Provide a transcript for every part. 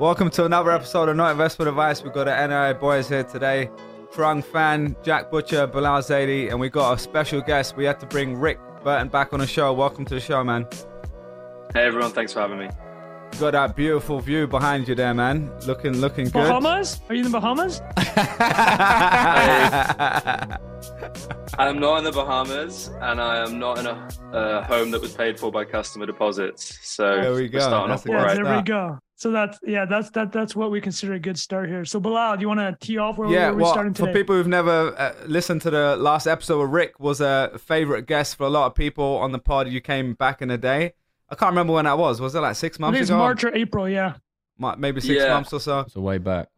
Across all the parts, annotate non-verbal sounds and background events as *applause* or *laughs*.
Welcome to another episode of Not Investment Advice. We've got the NIA boys here today. Trung Phan, Jack Butcher, Bilal Zaidi, and we got a special guest. We had to bring Rick Burton back on the show. Welcome to the show, man. Hey everyone, thanks for having me. You got that beautiful view behind you there, man. Looking looking good. Bahamas? Are you in the Bahamas? *laughs* I'm not in the Bahamas, and I am not in a uh, home that was paid for by customer deposits. So There we go. starting That's off yeah, right. there that. we go. So that's yeah, that's that that's what we consider a good start here. So Bilal, do you want to tee off where, yeah, where we're well, starting for people who've never uh, listened to the last episode, Rick was a favorite guest for a lot of people on the pod. You came back in the day. I can't remember when that was. Was it like six I months think it's ago? March or April. Yeah. Maybe six Yeah. months or so. It's a way back.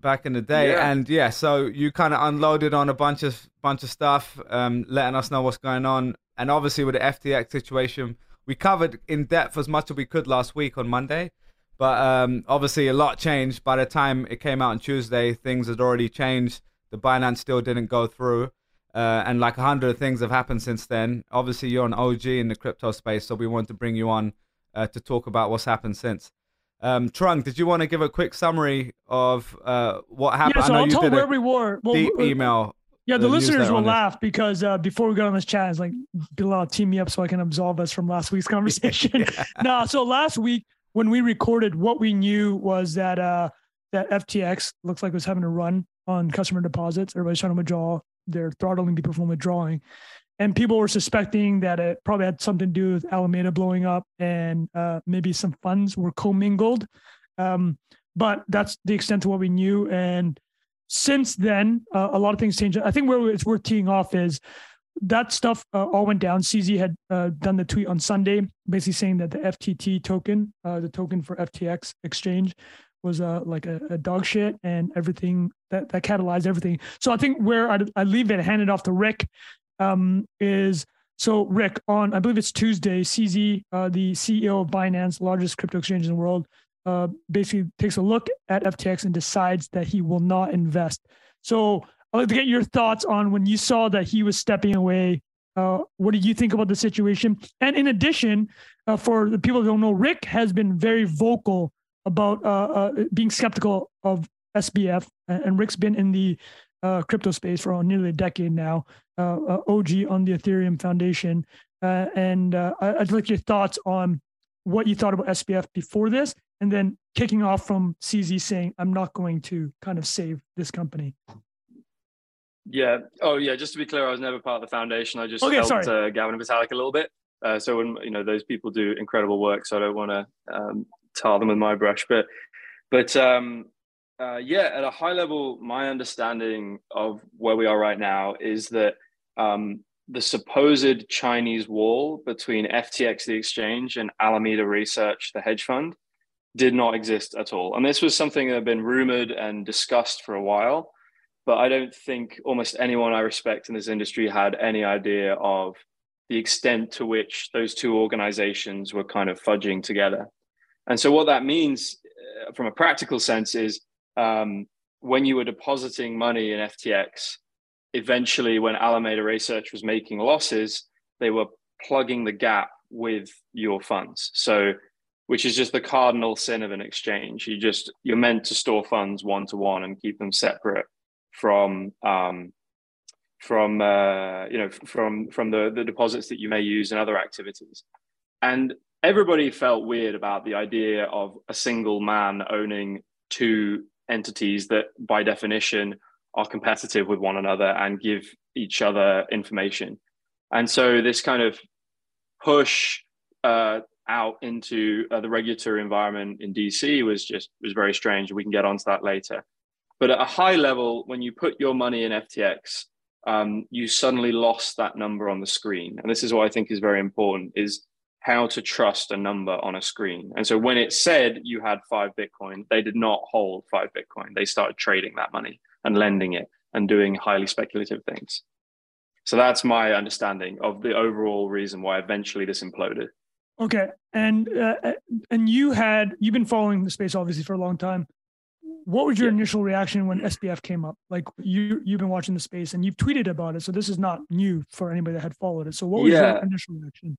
Back in the day Yeah. and yeah so you kind of unloaded on a bunch of bunch of stuff um letting us know what's going on. And obviously with the ftx situation we covered in depth as much as we could last week on monday. But um obviously a lot changed by the time it came out on tuesday. Things had already changed. The binance still didn't go through. Uh, and like a hundred things have happened since then. Obviously you're an og in the crypto space so we want to bring you on uh, to talk about what's happened since um, Trung, did you want to give a quick summary of uh, what happened? Yeah. So I know I'll you tell where we were. Well, deep uh, email. Yeah, the the listeners will laugh because uh, before we got on this chat, it's like Bilal team me up so I can absolve us from last week's *laughs* conversation. *laughs* no, so last week when we recorded, what we knew was that uh, that FTX looks like it was having a run on customer deposits. Everybody's trying to withdraw. They're throttling people from withdrawing, and people were suspecting that it probably had something to do with Alameda blowing up, and uh, maybe some funds were commingled. Um, but that's the extent of what we knew, and since then, uh, a lot of things changed. I think where it's worth teeing off is that stuff uh, all went down. CZ had uh, done the tweet on Sunday, basically saying that the FTT token, uh, the token for FTX exchange, was uh, like a, a dog shit, and everything that that catalyzed everything. So I think where I I leave it, hand it off to Rick, um, is so Rick on I believe it's Tuesday. CZ, uh, the CEO of Binance, largest crypto exchange in the world, uh, basically takes a look at FTX and decides that he will not invest. So I'd like to get your thoughts on when you saw that he was stepping away. Uh, what did you think about the situation? And in addition, uh, for the people who don't know, Rick has been very vocal about uh, uh, being skeptical of SBF, and and Rick's been in the uh, crypto space for nearly a decade now. Uh, uh, OG on the Ethereum Foundation, uh, and uh, I'd like your thoughts on what you thought about SBF before this, and then kicking off from CZ saying, "I'm not going to kind of save this company." Yeah. Oh, yeah. Just to be clear, I was never part of the foundation. I just Okay, helped sorry. uh, Gavin and Vitalik a little bit. Uh, so when you know those people do incredible work, so I don't want to um, tar them with my brush. But but um, uh, yeah, at a high level, my understanding of where we are right now is that um, the supposed Chinese wall between FTX, the exchange, and Alameda Research, the hedge fund, did not exist at all. And this was something that had been rumored and discussed for a while but I don't think almost anyone I respect in this industry had any idea of the extent to which those two organizations were kind of fudging together. And so, what that means uh, from a practical sense is um, when you were depositing money in FTX, eventually, when Alameda Research was making losses, they were plugging the gap with your funds. So, which is just the cardinal sin of an exchange. You just you're meant to store funds one to one and keep them separate from um, from uh, you know from from the the deposits that you may use in other activities, and everybody felt weird about the idea of a single man owning two entities that by definition are competitive with one another and give each other information, and so this kind of push uh, out into uh, the regulatory environment in DC was just was very strange. We can get onto that later. But at a high level, when you put your money in FTX, um, you suddenly lost that number on the screen. And this is what I think is very important: is how to trust a number on a screen. And so when it said you had five Bitcoin, they did not hold five Bitcoin. They started trading that money and lending it and doing highly speculative things. So that's my understanding of the overall reason why eventually this imploded. Okay, and uh, and you had you've been following the space obviously for a long time. What was your Yeah. initial reaction when SBF came up? Like you you've been watching the space and you've tweeted about it, so this is not new for anybody that had followed it. So what was Yeah. your initial reaction?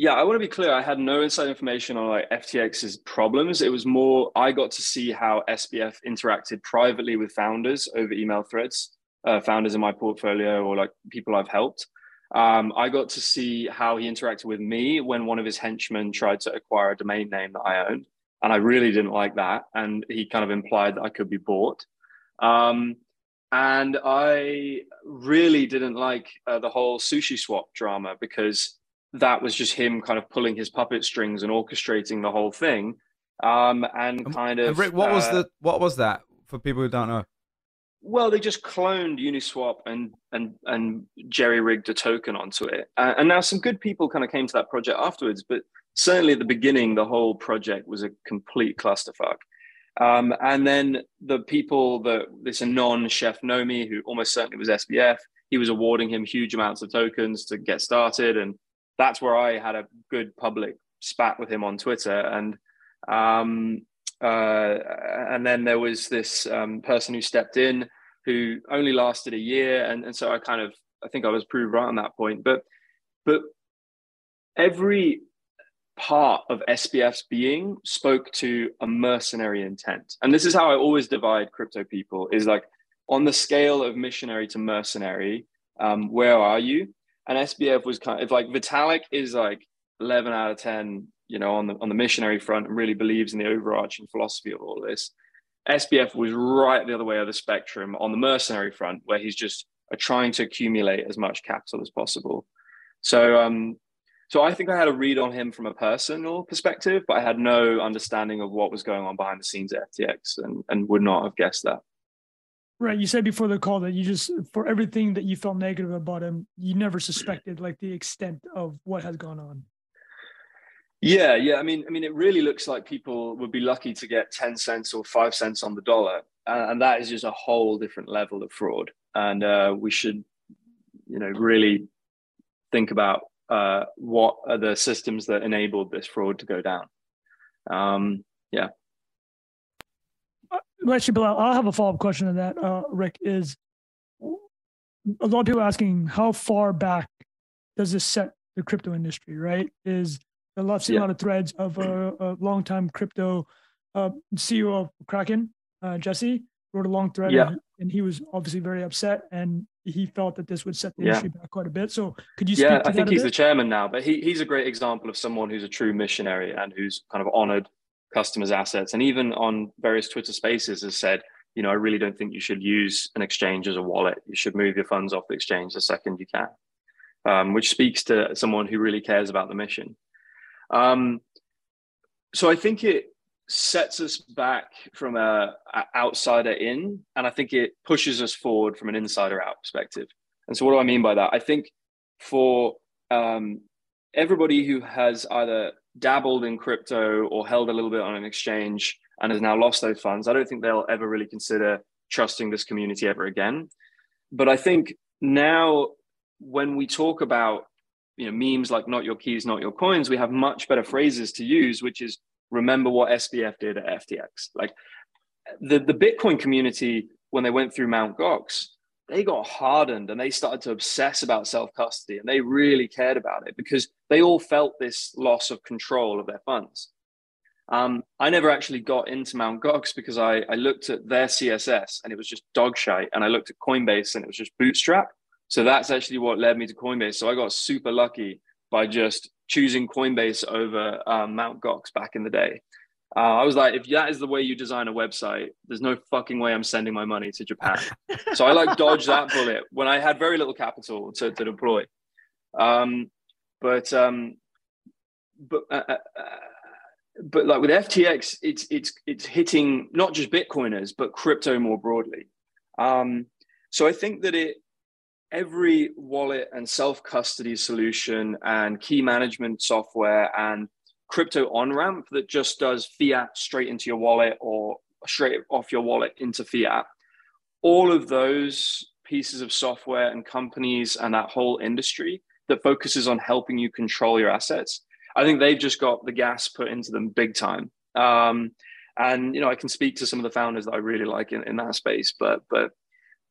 Yeah, I want to be clear. I had no inside information on like FTX's problems. It was more I got to see how SBF interacted privately with founders over email threads, uh, founders in my portfolio or like people I've helped. Um, I got to see how he interacted with me when one of his henchmen tried to acquire a domain name that I owned, and I really didn't like that. And he kind of implied that I could be bought. Um, and I really didn't like uh, the whole SushiSwap drama because that was just him kind of pulling his puppet strings and orchestrating the whole thing. Um, and kind of and Rick, what uh, was the what was that for people who don't know? Well, they just cloned Uniswap and and and jerry rigged a token onto it, uh, and now some good people kind of came to that project afterwards. But certainly at the beginning, the whole project was a complete clusterfuck. Um, and then the people that this anon chef Nomi, who almost certainly was SBF, he was awarding him huge amounts of tokens to get started, and that's where I had a good public spat with him on Twitter. And um, uh, and then there was this um, person who stepped in who only lasted a year, and, and so I kind of I think I was proved right on that point. But but every part of SBF's being spoke to a mercenary intent, and this is how I always divide crypto people: is like on the scale of missionary to mercenary, um, where are you? And SBF was kind of like Vitalik is like 11 out of 10, you know, on the on the missionary front and really believes in the overarching philosophy of all this. SBF was right the other way of the spectrum on the mercenary front, where he's just trying to accumulate as much capital as possible. So, um, so I think I had a read on him from a personal perspective, but I had no understanding of what was going on behind the scenes at FTX, and and would not have guessed that. Right. You said before the call that you just, for everything that you felt negative about him, you never suspected like the extent of what has gone on. Yeah, yeah. I mean, I mean, it really looks like people would be lucky to get ten cents or five cents on the dollar, and that is just a whole different level of fraud. And uh, we should, you know, really think about uh, what are the systems that enabled this fraud to go down. Um, yeah actually, Bilal, I'll have a follow up question on that. Uh, Rick is a lot of people asking how far back does this set the crypto industry? Right? Is a lot seen yeah. a lot of threads of a, a long time crypto uh, CEO of Kraken, uh, Jesse, wrote a long thread, yeah. and, and, he was obviously very upset, and he felt that this would set the yeah. industry back quite a bit. So, could you? yeah, I think he's the chairman now, but he, he's a great example of someone who's a true missionary and who's kind of honored customers' assets. And even on various Twitter spaces has said, you know, I really don't think you should use an exchange as a wallet. You should move your funds off the exchange the second you can, um, which speaks to someone who really cares about the mission. Um, so I think it sets us back from a, a, outsider in, and I think it pushes us forward from an insider out perspective. And so, what do I mean by that? I think for um, everybody who has either dabbled in crypto or held a little bit on an exchange and has now lost those funds, I don't think they'll ever really consider trusting this community ever again. But I think now when we talk about you know memes like not your keys, not your coins, we have much better phrases to use, which is remember what SBF did at FTX. Like the, the Bitcoin community, when they went through Mount Gox, they got hardened and they started to obsess about self custody and they really cared about it because they all felt this loss of control of their funds. Um, I never actually got into Mount Gox because I, I looked at their CSS and it was just dog shite. And I looked at Coinbase and it was just bootstrap. So that's actually what led me to Coinbase. So I got super lucky by just choosing Coinbase over um, Mt. Gox back in the day. Uh, I was like, if that is the way you design a website, there's no fucking way I'm sending my money to Japan. *laughs* so I like dodged that bullet when I had very little capital to, to deploy. Um, but um, but uh, uh, uh but like with FTX, it's it's it's hitting not just Bitcoiners but crypto more broadly. Um, so I think that it every wallet and self custody solution and key management software and crypto on ramp that just does fiat straight into your wallet or straight off your wallet into fiat. All of those pieces of software and companies and that whole industry that focuses on helping you control your assets, I think they've just got the gas put into them big time. Um, and you know, I can speak to some of the founders that I really like in, in that space, but but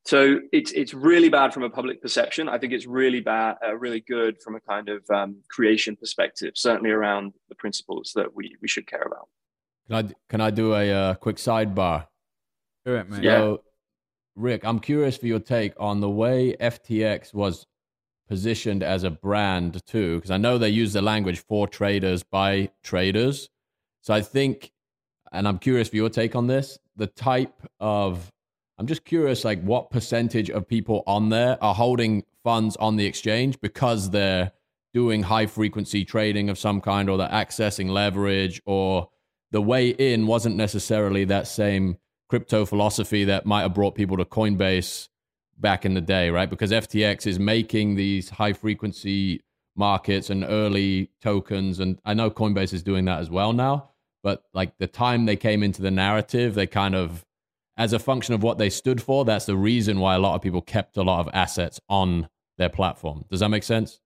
So it's it's really bad from a public perception. I think it's really bad, uh, really good from a kind of um, creation perspective. Certainly around the principles that we we should care about. Can I can I do a uh, quick sidebar? Do it, man. Yeah. So, Rick, I'm curious for your take on the way FTX was positioned as a brand too, because I know they use the language for traders by traders. So I think, and I'm curious for your take on this. The type of, I'm just curious, like what percentage of people on there are holding funds on the exchange because they're doing high frequency trading of some kind, or they're accessing leverage, or the way in wasn't necessarily that same crypto philosophy that might have brought people to Coinbase back in the day, right? Because FTX is making these high frequency markets and early tokens. And I know Coinbase is doing that as well now. But like the time they came into the narrative, they kind of, as a function of what they stood for, that's the reason why a lot of people kept a lot of assets on their platform. Does that make sense?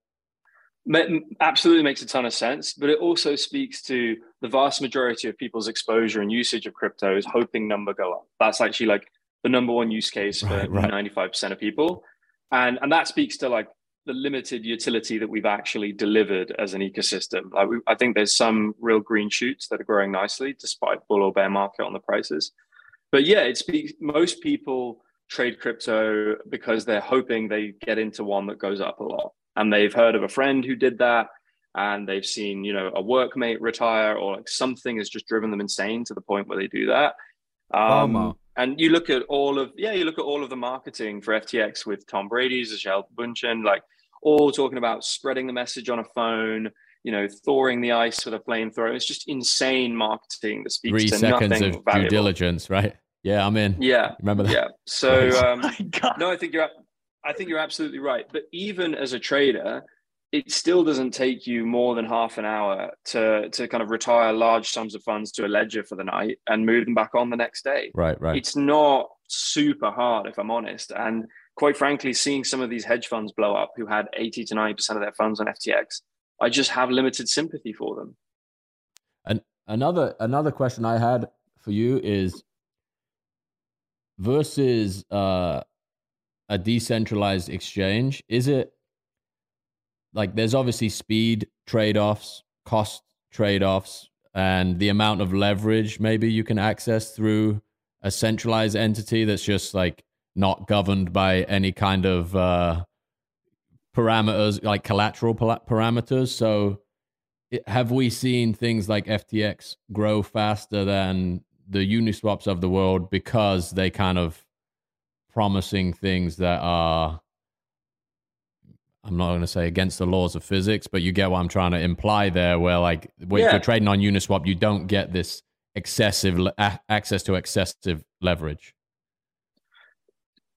Absolutely makes a ton of sense, but it also speaks to the vast majority of people's exposure and usage of crypto is hoping number go up. That's actually like the number one use case for right, right. 95% of people. And, and that speaks to like the limited utility that we've actually delivered as an ecosystem. Like we, I think there's some real green shoots that are growing nicely despite bull or bear market on the prices. But yeah, it speaks, most people trade crypto because they're hoping they get into one that goes up a lot. And they've heard of a friend who did that and they've seen, you know, a workmate retire or like something has just driven them insane to the point where they do that. Um, and you look at all of yeah, you look at all of the marketing for FTX with Tom Brady's, Gisele Bündchen, like all talking about spreading the message on a phone, you know, thawing the ice with a flamethrower. It's just insane marketing that speaks Three to seconds nothing of valuable. due diligence, right? Yeah, I'm in. Yeah, remember that? Yeah. So *laughs* um, no, I think you're, I think you're absolutely right. But even as a trader, it still doesn't take you more than half an hour to to kind of retire large sums of funds to a ledger for the night and move them back on the next day. Right, right. It's not super hard, if I'm honest. And quite frankly, seeing some of these hedge funds blow up who had 80 to 90% of their funds on FTX, I just have limited sympathy for them. And another another question I had for you is versus uh, a decentralized exchange, is it like there's obviously speed trade-offs, cost trade-offs, and the amount of leverage maybe you can access through a centralized entity that's just like not governed by any kind of uh, parameters like collateral parameters. So, it, have we seen things like FTX grow faster than the Uniswaps of the world because they kind of promising things that are I'm not going to say against the laws of physics, but you get what I'm trying to imply there. Where like when Yeah. you're trading on Uniswap, you don't get this excessive a- access to excessive leverage.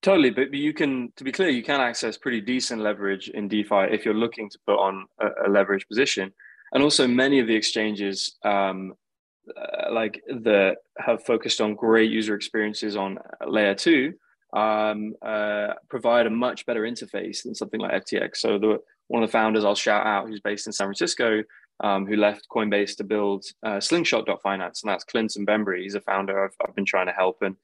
Totally, but you can, to be clear, you can access pretty decent leverage in DeFi if you're looking to put on a, a leverage position. And also, many of the exchanges, um, uh, like the have focused on great user experiences on layer two, um, uh, provide a much better interface than something like FTX. So the one of the founders I'll shout out, who's based in San Francisco, um, who left Coinbase to build uh, Slingshot.finance, and that's Clinton Bembry. He's a founder I've, I've been trying to help, and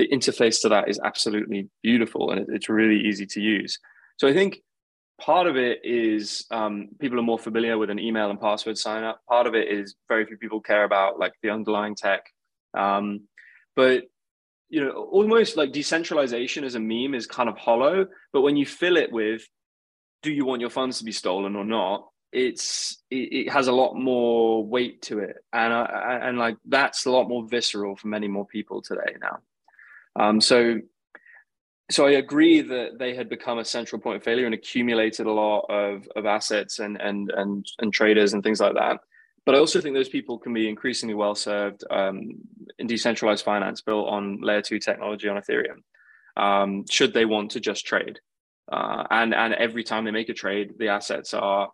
the interface to that is absolutely beautiful, and it, it's really easy to use. So I think part of it is um, people are more familiar with an email and password sign up. Part of it is very few people care about like the underlying tech, um, but you know, almost like decentralization as a meme is kind of hollow. But when you fill it with, do you want your funds to be stolen or not? It's it, it has a lot more weight to it, and and like that's a lot more visceral for many more people today now. Um, so so I agree that they had become a central point of failure and accumulated a lot of, of assets and, and and and traders and things like that. But I also think those people can be increasingly well served um, in decentralized finance built on layer two technology on Ethereum. Um, should they want to just trade, uh, and and every time they make a trade, the assets are,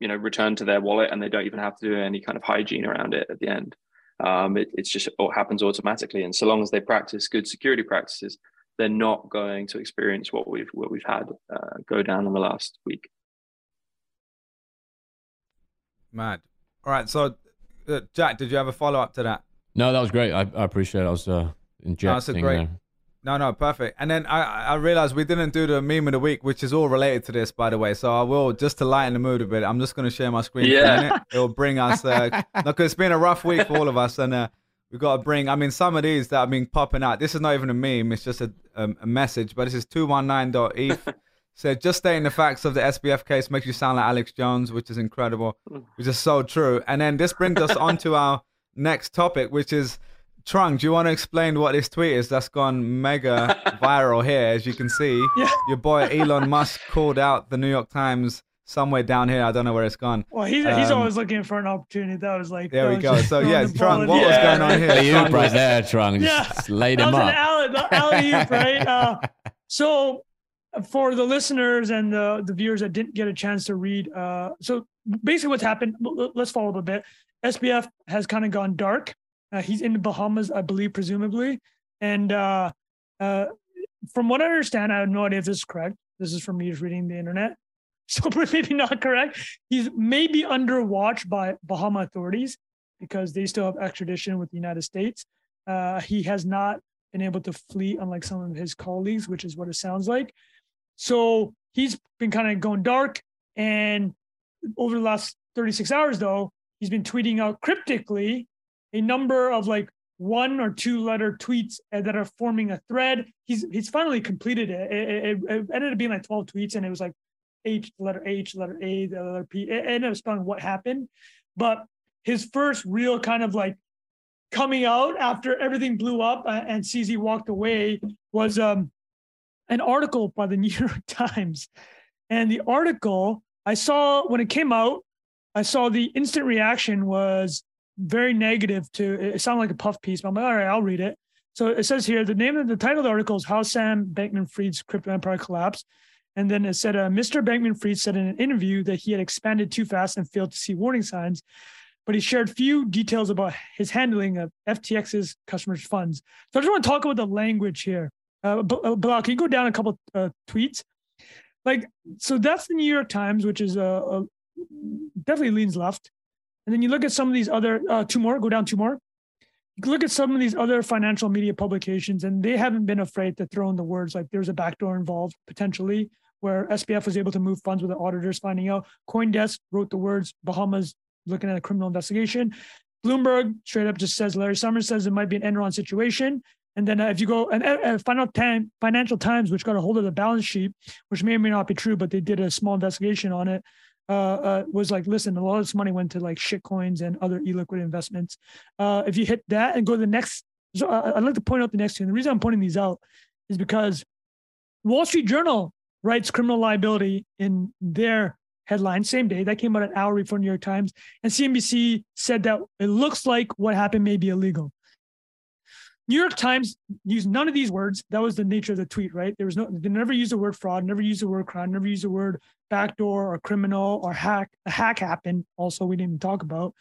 you know, returned to their wallet, and they don't even have to do any kind of hygiene around it at the end. Um, it, it's just it happens automatically, and so long as they practice good security practices, they're not going to experience what we've what we've had uh, go down in the last week. Mad. All right. So, uh, Jack, did you have a follow up to that? No, that was great. I, I appreciate. It. I was uh, injecting. great- there. No, no, perfect. And then I, I realized we didn't do the meme of the week, which is all related to this, by the way. So I will just to lighten the mood a bit. I'm just going to share my screen Yeah. for. It'll bring us. Uh, *laughs* look, it's been a rough week for all of us, and uh, we've got to bring. I mean, some of these that have been popping out. This is not even a meme. It's just a, um, a message. But this is two one nine dot eth. *laughs* Said just stating the facts of the SBF case makes you sound like Alex Jones, which is incredible, which is so true. And then this brings us on to our next topic, which is Trung. Do you want to explain what this tweet is that's gone mega *laughs* viral here? As you can see, Yeah. your boy *laughs* Elon Musk called out the New York Times somewhere down here. I don't know where it's gone. Well, he's he's Um, always looking for an opportunity. That was like There that we go. So yeah, the Trung, what the was going on here? Alley Trung right there, Trung. Yeah. Just laid that him was an up. alley, the alley oop, right? *laughs* Uh, so for the listeners and the, the viewers that didn't get a chance to read, uh, so basically what's happened, l- l- let's follow up a bit. SBF has kind of gone dark. Uh, he's in the Bahamas, I believe, presumably. And uh, uh, from what I understand, I have no idea if this is correct. This is from me just reading the internet. *laughs* So maybe not correct. He's maybe under watch by Bahama authorities because they still have extradition with the United States. Uh, he has not been able to flee, unlike some of his colleagues, which is what it sounds like. So he's been kind of going dark. And over the last 36 hours, though, he's been tweeting out cryptically a number of like one or two letter tweets that are forming a thread. He's he's finally completed it. It, it, it ended up being like 12 tweets, and it was like H, letter H, letter A, the letter P. It ended up spelling what happened. But his first real kind of like coming out after everything blew up uh, and CZ walked away was um, an article by the *laughs* New York Times. And the article I saw when it came out, I saw the instant reaction was very negative to it sounded like a puff piece, but I'm like, all right, I'll read it. So it says here the name of the title of the article is How Sam Bankman Fried's Crypto Empire Collapsed. And then it said, uh, Mr. Bankman Fried said in an interview that he had expanded too fast and failed to see warning signs, but he shared few details about his handling of FTX's customers' funds. So I just want to talk about the language here. Uh, uh, Bilal, can you go down a couple uh, tweets? Like, so that's the New York Times, which is uh, uh, definitely leans left. And then you look at some of these other, uh, two more, go down two more. You look at some of these other financial media publications, and they haven't been afraid to throw in the words like there's a backdoor involved potentially, where SBF was able to move funds with auditors finding out. CoinDesk wrote the words Bahamas looking at a criminal investigation. Bloomberg straight up just says Larry Summers says it might be an Enron situation. And then uh, if you go and uh, uh, Financial Times, Financial Times, which got a hold of the balance sheet, which may or may not be true, but they did a small investigation on it, uh, uh, was like, listen, a lot of this money went to like shit coins and other illiquid investments. Uh, if you hit that and go to the next, so uh, I'd like to point out the next two. And the reason I'm pointing these out is because Wall Street Journal writes criminal liability in their headline same day. That came out an hour before New York Times, and CNBC said that it looks like what happened may be illegal. New York Times used none of these words. That was the nature of the tweet, right? There was no, they never used the word fraud, never used the word crime, never used the word backdoor or criminal or hack. A hack happened. Also, we didn't even talk about,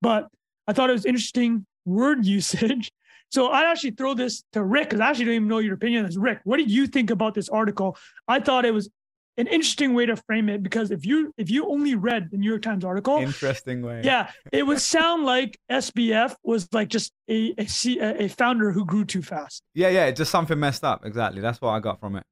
but I thought it was interesting word *laughs* usage. So I'd actually throw this to Rick because I actually don't even know your opinion as Rick. What did you think about this article? I thought it was an interesting way to frame it because if you if you only read the New York Times article, Interesting way. yeah, it would sound like SBF was like just a a, C- a a founder who grew too fast. Yeah, yeah, just something messed up. Exactly. That's what I got from it.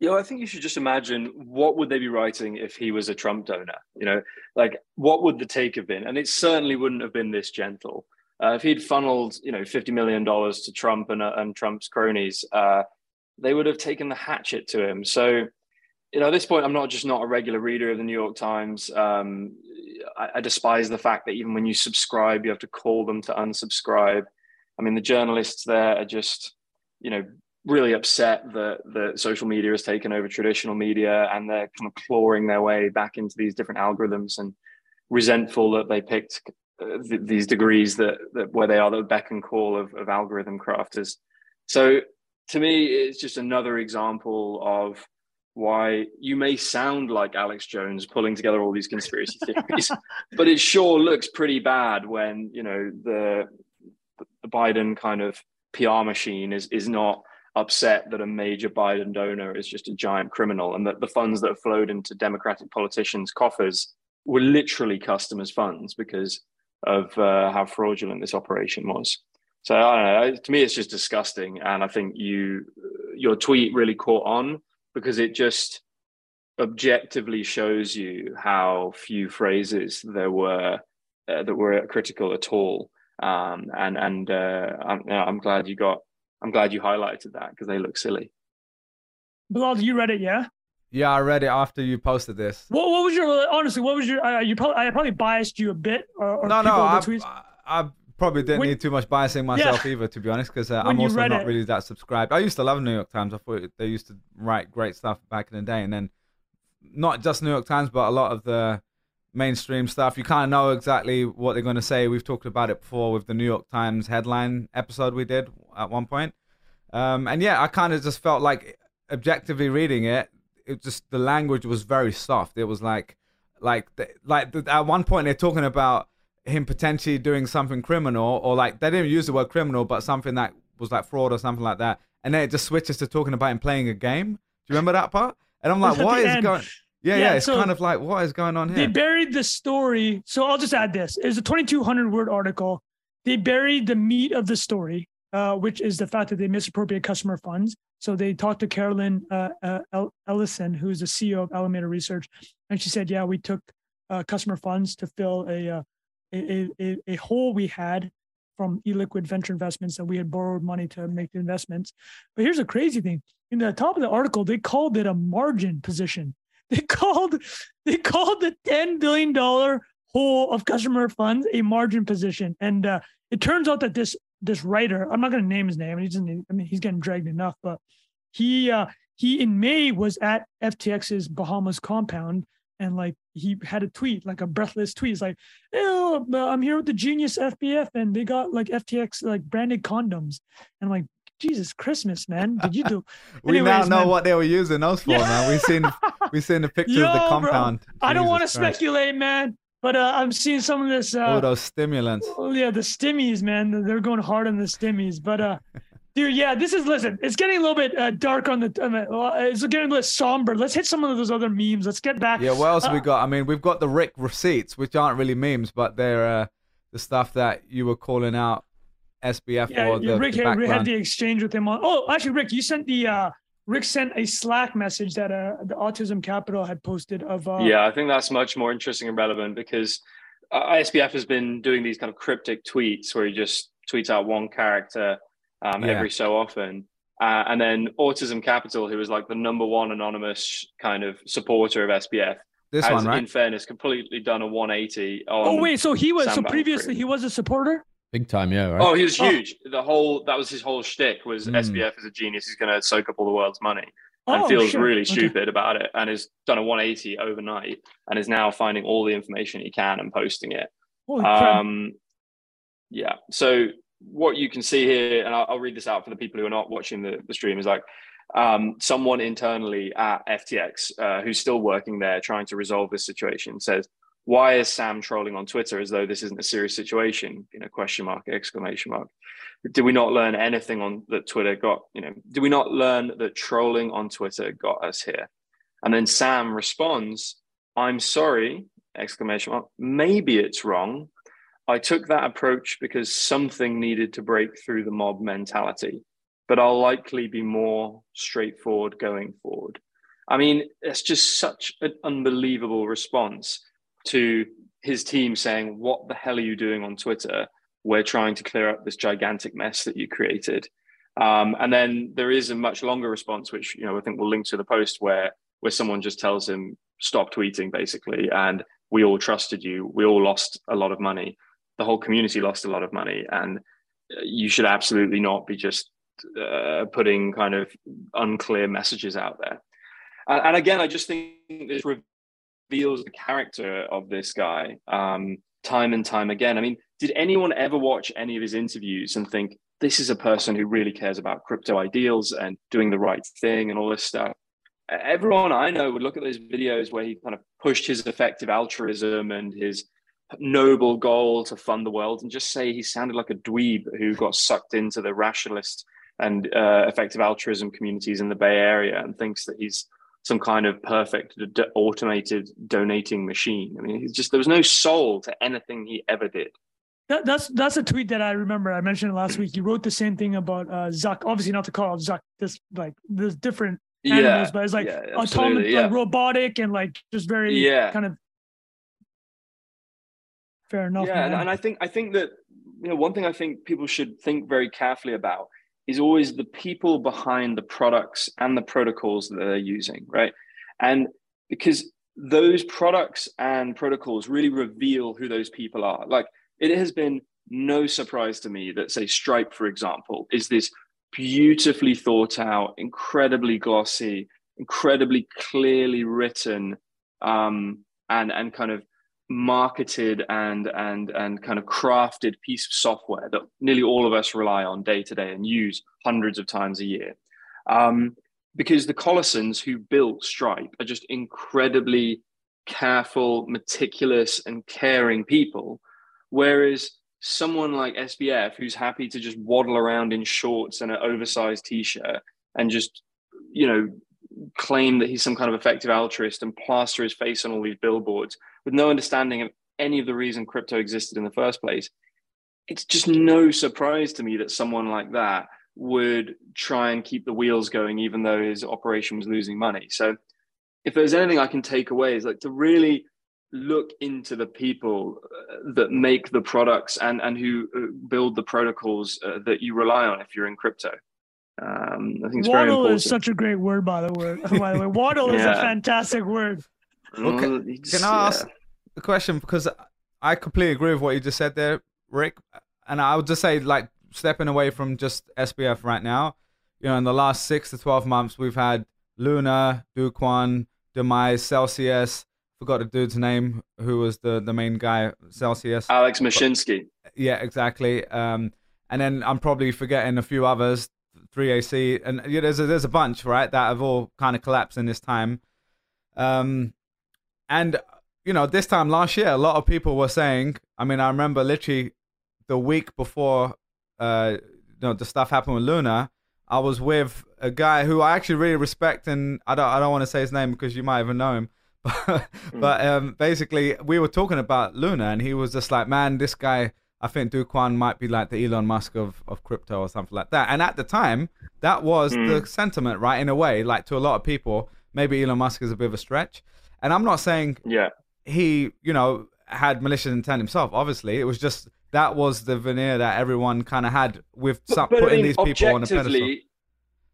Yeah, I think you should just imagine what would they be writing if he was a Trump donor? You know, like what would the take have been? And it certainly wouldn't have been this gentle. Uh, if he'd funneled, you know, fifty million dollars to Trump and, uh, and Trump's cronies, uh, they would have taken the hatchet to him. So, you know, at this point, I'm not just not a regular reader of the New York Times. Um, I, I despise the fact that even when you subscribe, you have to call them to unsubscribe. I mean, the journalists there are just, you know, really upset that that social media has taken over traditional media and they're kind of clawing their way back into these different algorithms and resentful that they picked uh, th- these degrees that, that where they are the beck and call of, of algorithm crafters. So to me, it's just another example of why you may sound like Alex Jones pulling together all these conspiracy *laughs* theories, but it sure looks pretty bad when you know the the Biden kind of PR machine is is not upset that a major Biden donor is just a giant criminal and that the funds that have flowed into Democratic politicians' coffers were literally customers' funds because of uh, how fraudulent this operation was. So I don't know. To me, it's just disgusting, and I think you your tweet really caught on because it just objectively shows you how few phrases there were uh, that were critical at all. Um, and and uh, I'm, you know, I'm glad you got I'm glad you highlighted that because they look silly. Bilal, you read it, yeah? Yeah, I read it after you posted this. What, what was your honestly? What was your? Uh, you probably I probably biased you a bit. Or, or no, no, I, I, probably didn't when, need too much biasing myself yeah. either, to be honest, because uh, I'm also not it. really that subscribed. I used to love New York Times. I thought they used to write great stuff back in the day, and then not just New York Times, but a lot of the mainstream stuff. You kind of know exactly what they're going to say. We've talked about it before with the New York Times headline episode we did at one point. Um, and yeah, I kind of just felt like objectively reading it, it just the language was very soft. It was like, like, like at one point they're talking about him potentially doing something criminal, or like they didn't use the word criminal, but something that was like fraud or something like that. And then it just switches to talking about him playing a game. Do you remember that part? And I'm like, what is end. going? Yeah, yeah, yeah, it's so kind of like what is going on here? They buried the story. So I'll just add this: it's a 2,200 word article. They buried the meat of the story, uh, which is the fact that they misappropriate customer funds. So they talked to Caroline uh, uh, Ellison, who's the CEO of Alameda Research, and she said, "Yeah, we took uh, customer funds to fill a, uh, a, a, a hole we had from illiquid venture investments that we had borrowed money to make the investments." But here's a crazy thing: in the top of the article, they called it a margin position. *laughs* They called they called the ten billion dollar hole of customer funds a margin position, and uh, it turns out that this this writer, I'm not going to name his name. He doesn't. I mean, he's getting dragged enough, but he uh, he in May was at FTX's Bahamas compound and like he had a tweet, like a breathless tweet. It's like, oh, I'm here with the genius SBF, and they got like FTX like branded condoms. And I'm like, Jesus Christmas, man, did you do? *laughs* we Anyways, now know man. what they were using those for, yeah. man. We've *laughs* seen we've seen the picture Yo, of the compound. I don't want to speculate, man. But uh, I'm seeing some of this. Uh, oh, those stimulants. Oh yeah, the stimmies, man. They're going hard on the stimmies. But uh, dude, yeah, this is listen. It's getting a little bit uh, dark on the. On the uh, it's getting a little somber. Let's hit some of those other memes. Let's get back. Yeah, what else uh, we got? I mean, we've got the Rick receipts, which aren't really memes, but they're uh, the stuff that you were calling out SBF yeah, for. The, Rick the had, had the exchange with him on. Oh, actually, Rick, you sent the. uh Rick sent a Slack message that uh, the Autism Capital had posted of. Uh, yeah, I think that's much more interesting and relevant because uh, SBF has been doing these kind of cryptic tweets where he just tweets out one character um, yeah. every so often. Uh, and then Autism Capital, who is like the number one anonymous kind of supporter of SBF, this has, one, right? in fairness, completely done a 180. oh wait, so he was Sam so previously he was a supporter. Big time, yeah. Right? Oh, he was oh. huge. Oh. The whole that was his whole shtick was mm. SBF is a genius. He's going to soak up all the world's money and oh, feels sure. really stupid okay. about it and has done a 180 overnight and is now finding all the information he can and posting it. Holy um, yeah. So what you can see here, and I'll, read this out for the people who are not watching the, the stream, is like um, someone internally at FTX uh, who's still working there trying to resolve this situation says, why is Sam trolling on Twitter as though this isn't a serious situation? You know, question mark, exclamation mark. Did we not learn anything on that Twitter got, you know, did we not learn that trolling on Twitter got us here? And then Sam responds, I'm sorry, exclamation mark, maybe it's wrong. I took that approach because something needed to break through the mob mentality, but I'll likely be more straightforward going forward. I mean, it's just such an unbelievable response to his team saying, What the hell are you doing on Twitter? We're trying to clear up this gigantic mess that you created. Um, and then there is a much longer response, which you know I think we'll link to the post where where someone just tells him stop tweeting basically, and we all trusted you. We all lost a lot of money. The whole community lost a lot of money, and you should absolutely not be just uh, putting kind of unclear messages out there. And, and again, I just think this reveals the character of this guy um, time and time again. I mean, did anyone ever watch any of his interviews and think this is a person who really cares about crypto ideals and doing the right thing and all this stuff? Everyone I know would look at those videos where he kind of pushed his effective altruism and his noble goal to fund the world and just say he sounded like a dweeb who got sucked into the rationalist and uh, effective altruism communities in the Bay Area and thinks that he's some kind of perfect d- automated donating machine. I mean, he's just there was no soul to anything he ever did. That, that's that's a tweet that I remember. I mentioned it last week. You wrote the same thing about uh, Zuck. Obviously, not to call Zuck this like there's different animals, yeah, but it's like yeah, autonomous, yeah. like robotic, and like just very Yeah. kind of fair enough. yeah and, man. and i think i think that you know one thing i think people should think very carefully about is always the people behind the products and the protocols that they're using right and because those products and protocols really reveal who those people are like it has been no surprise to me that say stripe for example is this beautifully thought out incredibly glossy incredibly clearly written um, and and kind of marketed and and and kind of crafted piece of software that nearly all of us rely on day to day and use hundreds of times a year. Um, because the Collisons who built Stripe are just incredibly careful, meticulous, and caring people, whereas someone like SBF who's happy to just waddle around in shorts and an oversized t-shirt and just you know claim that he's some kind of effective altruist and plaster his face on all these billboards with no understanding of any of the reason crypto existed in the first place. It's just no surprise to me that someone like that would try and keep the wheels going, even though his operation was losing money. So, if there's anything I can take away, is like to really look into the people uh, that make the products and and who uh, build the protocols uh, that you rely on if you're in crypto. Um, I think it's very Waddle is such a great word, by the word. By the way, *laughs* waddle is a fantastic word. Okay, Well, just- Can I ask yeah. the question because I completely agree with what you just said there, Rick, and I would just say like stepping away from just SBF right now. You know, in the last six to twelve months, we've had Luna, Do Kwon, Demise, Celsius. Forgot the dude's name, who was the the main guy, Celsius. Alex Mashinsky. Yeah, exactly. Um, and then I'm probably forgetting a few others, 3AC, and yeah, there's a, there's a bunch, right, that have all kind of collapsed in this time. Um, and you know, this time last year, a lot of people were saying. I mean, I remember literally the week before, uh, you know, the stuff happened with Luna. I was with a guy who I actually really respect, and I don't I don't want to say his name because you might even know him. *laughs* But, but um, basically, we were talking about Luna, and he was just like, "Man, this guy, I think Do Kwon might be like the Elon Musk of, of crypto or something like that." And at the time, that was the sentiment, right? In a way, like to a lot of people, maybe Elon Musk is a bit of a stretch. And I'm not saying Yeah. he, you know, had malicious intent himself. Obviously, it was just that was the veneer that everyone kind of had with some, but I putting mean, these people on a pedestal. objectively,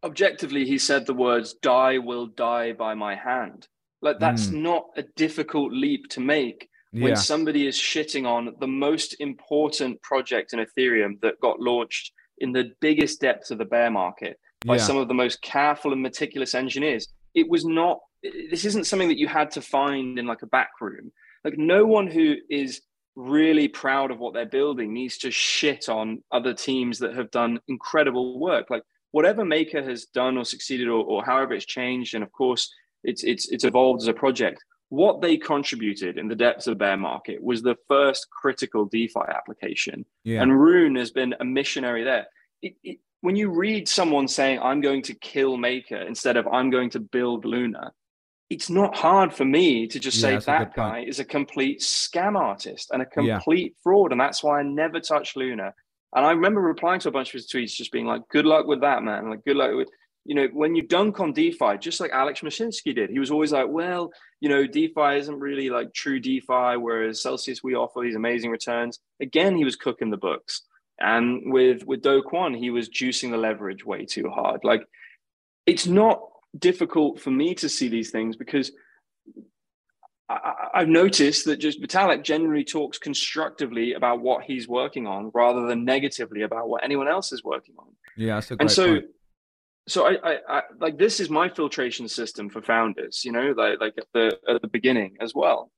objectively, he said the words "Die will die by my hand." Like that's Mm. not a difficult leap to make when Yeah, somebody is shitting on the most important project in Ethereum that got launched in the biggest depths of the bear market by yeah, some of the most careful and meticulous engineers. It was not. This isn't something that you had to find in like a back room. Like no one who is really proud of what they're building needs to shit on other teams that have done incredible work. Like whatever Maker has done or succeeded, or, or however it's changed, and of course it's it's it's evolved as a project. What they contributed in the depths of bear market was the first critical DeFi application yeah, and Rune has been a missionary there. It, it, when you read someone saying, I'm going to kill Maker instead of I'm going to build Luna, it's not hard for me to just Yeah, say that guy is a complete scam artist and a Yeah. complete fraud. And that's why I never touched Luna. And I remember replying to a bunch of his tweets, just being like, good luck with that, man. Like, good luck with, you know, when you dunk on DeFi, just like Alex Mashinsky did, he was always like, well, you know, DeFi isn't really like true DeFi, whereas Celsius, we offer these amazing returns. Again, he was cooking the books. And with with Do Kwon, he was juicing the leverage way too hard. Like, it's not difficult for me to see these things because I, I- I've noticed that just Vitalik generally talks constructively about what he's working on rather than negatively about what anyone else is working on yeah. That's a great and so point. so I, I, I like this is my filtration system for founders you know like like at the at the beginning as well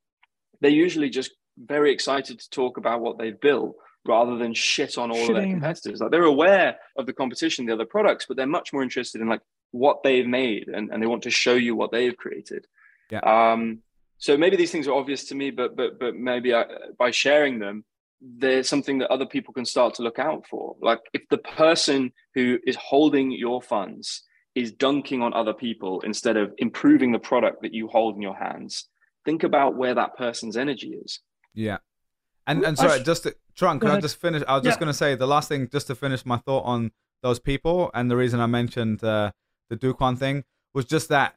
they're usually just very excited to talk about what they've built rather than shit on all of their Shitting. competitors like they're aware of the competition the other products but they're much more interested in like what they've made and, and they want to show you what they've created Yeah. um so maybe these things are obvious to me but but but maybe I, by sharing them there's something that other people can start to look out for like if the person who is holding your funds is dunking on other people instead of improving the product that you hold in your hands think about where that person's energy is Yeah. And and sorry, just to, Trung, can I just finish? I was just gonna say the last thing, just to finish my thought on those people, and the reason I mentioned uh, the Kwon thing was just that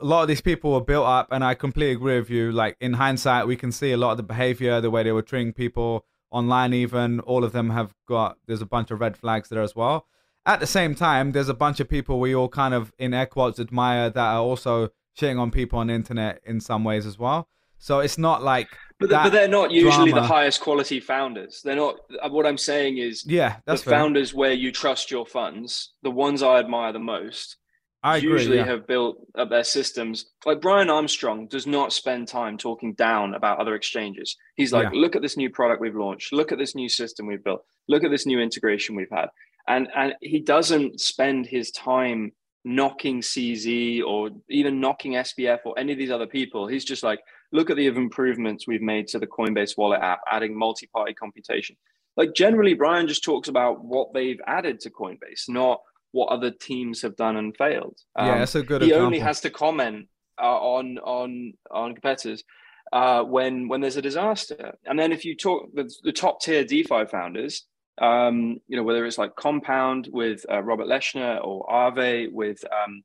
a lot of these people were built up, and I completely agree with you. Like in hindsight, we can see a lot of the behavior, the way they were treating people online, even all of them have got. There's a bunch of red flags there as well. At the same time, there's a bunch of people we all kind of in air quotes admire that are also shitting on people on the internet in some ways as well. So it's not like. But, but they're not usually drama. the highest quality founders. They're not. Uh, what I'm saying is, yeah, that's the fair. founders where you trust your funds. The ones I admire the most. I agree, usually yeah. have built up their systems. Like Brian Armstrong does not spend time talking down about other exchanges. He's like, yeah. look at this new product we've launched. Look at this new system we've built. Look at this new integration we've had. And and he doesn't spend his time knocking CZ or even knocking SBF or any of these other people. He's just like, look at the improvements we've made to the Coinbase wallet app, adding multi-party computation. Like generally, Brian just talks about what they've added to Coinbase, not what other teams have done and failed. Um, yeah, that's a good. He example. only has to comment uh, on on on competitors uh, when when there's a disaster. And then if you talk the, the top tier DeFi founders, um, you know whether it's like Compound with uh, Robert Leshner or Aave with um,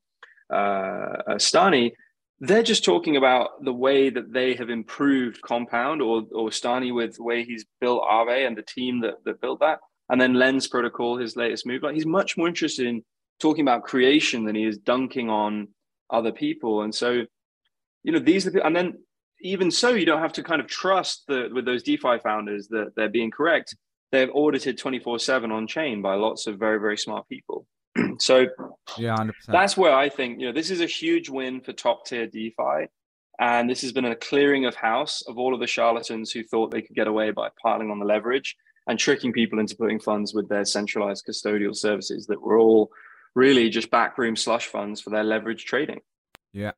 uh, Stani, they're just talking about the way that they have improved Compound or or Stani with the way he's built Aave and the team that, that built that. And then Lens Protocol, his latest move, like he's much more interested in talking about creation than he is dunking on other people. And so, you know, these are the, and then even so, you don't have to kind of trust that with those DeFi founders that they're being correct. They're audited 24 7 on chain by lots of very, very smart people. *clears throat* so yeah, 100%. that's where I think you know this is a huge win for top tier DeFi, and this has been a clearing of house of all of the charlatans who thought they could get away by piling on the leverage and tricking people into putting funds with their centralized custodial services that were all really just backroom slush funds for their leverage trading. Yeah.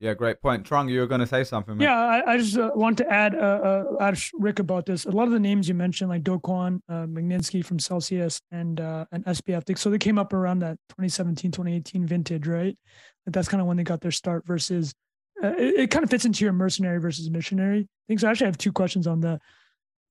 Yeah, great point. Trung, you were going to say something. Man. Yeah, I, I just uh, want to add, uh, uh, add Rick about this. A lot of the names you mentioned, like Do Kwon, uh, Mashinsky from Celsius, and uh, and SBF, so they came up around that 2017, 2018 vintage, right? that's kind of when they got their start. Versus, uh, it, it, kind of fits into your mercenary versus missionary thing. So I actually have two questions on that.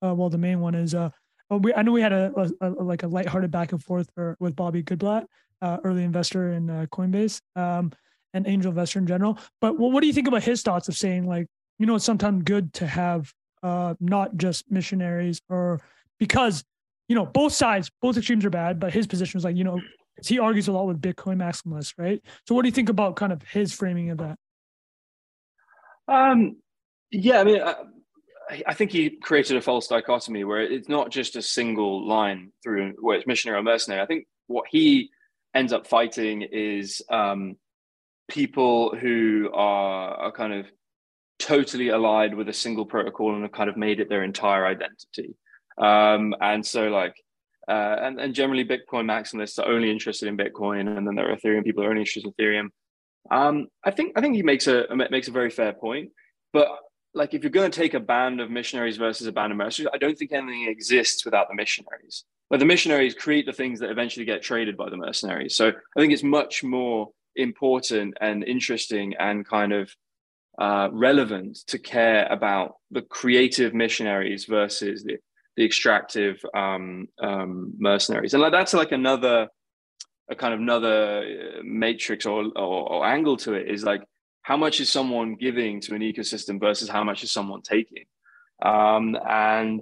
Uh, well, the main one is, uh, we I know we had a, a, a like a lighthearted back and forth for, with Bobby Goodlatte, uh, early investor in uh, Coinbase. Um, and angel investor in general. But what, what do you think about his thoughts of saying like, you know, it's sometimes good to have uh, not just missionaries or because, you know, both sides, both extremes are bad, but his position is like, you know, he argues a lot with Bitcoin maximalists, right? So what do you think about kind of his framing of that? Um, yeah, I mean, I, think he created a false dichotomy where it's not just a single line through where it's missionary or mercenary. I think what he ends up fighting is um, people who are, are kind of totally allied with a single protocol and have kind of made it their entire identity. Um, and so like uh, and, and generally Bitcoin maximalists are only interested in Bitcoin, and then there are Ethereum people who are only interested in Ethereum. Um, I think I think he makes a makes a very fair point. But like if you're going to take a band of missionaries versus a band of mercenaries, I don't think anything exists without the missionaries. But the missionaries create the things that eventually get traded by the mercenaries. So I think it's much more important and interesting and kind of uh, relevant to care about the creative missionaries versus the, the extractive um, um, mercenaries. And like that's like another a kind of another uh, matrix or, or, or angle to it is like how much is someone giving to an ecosystem versus how much is someone taking um, and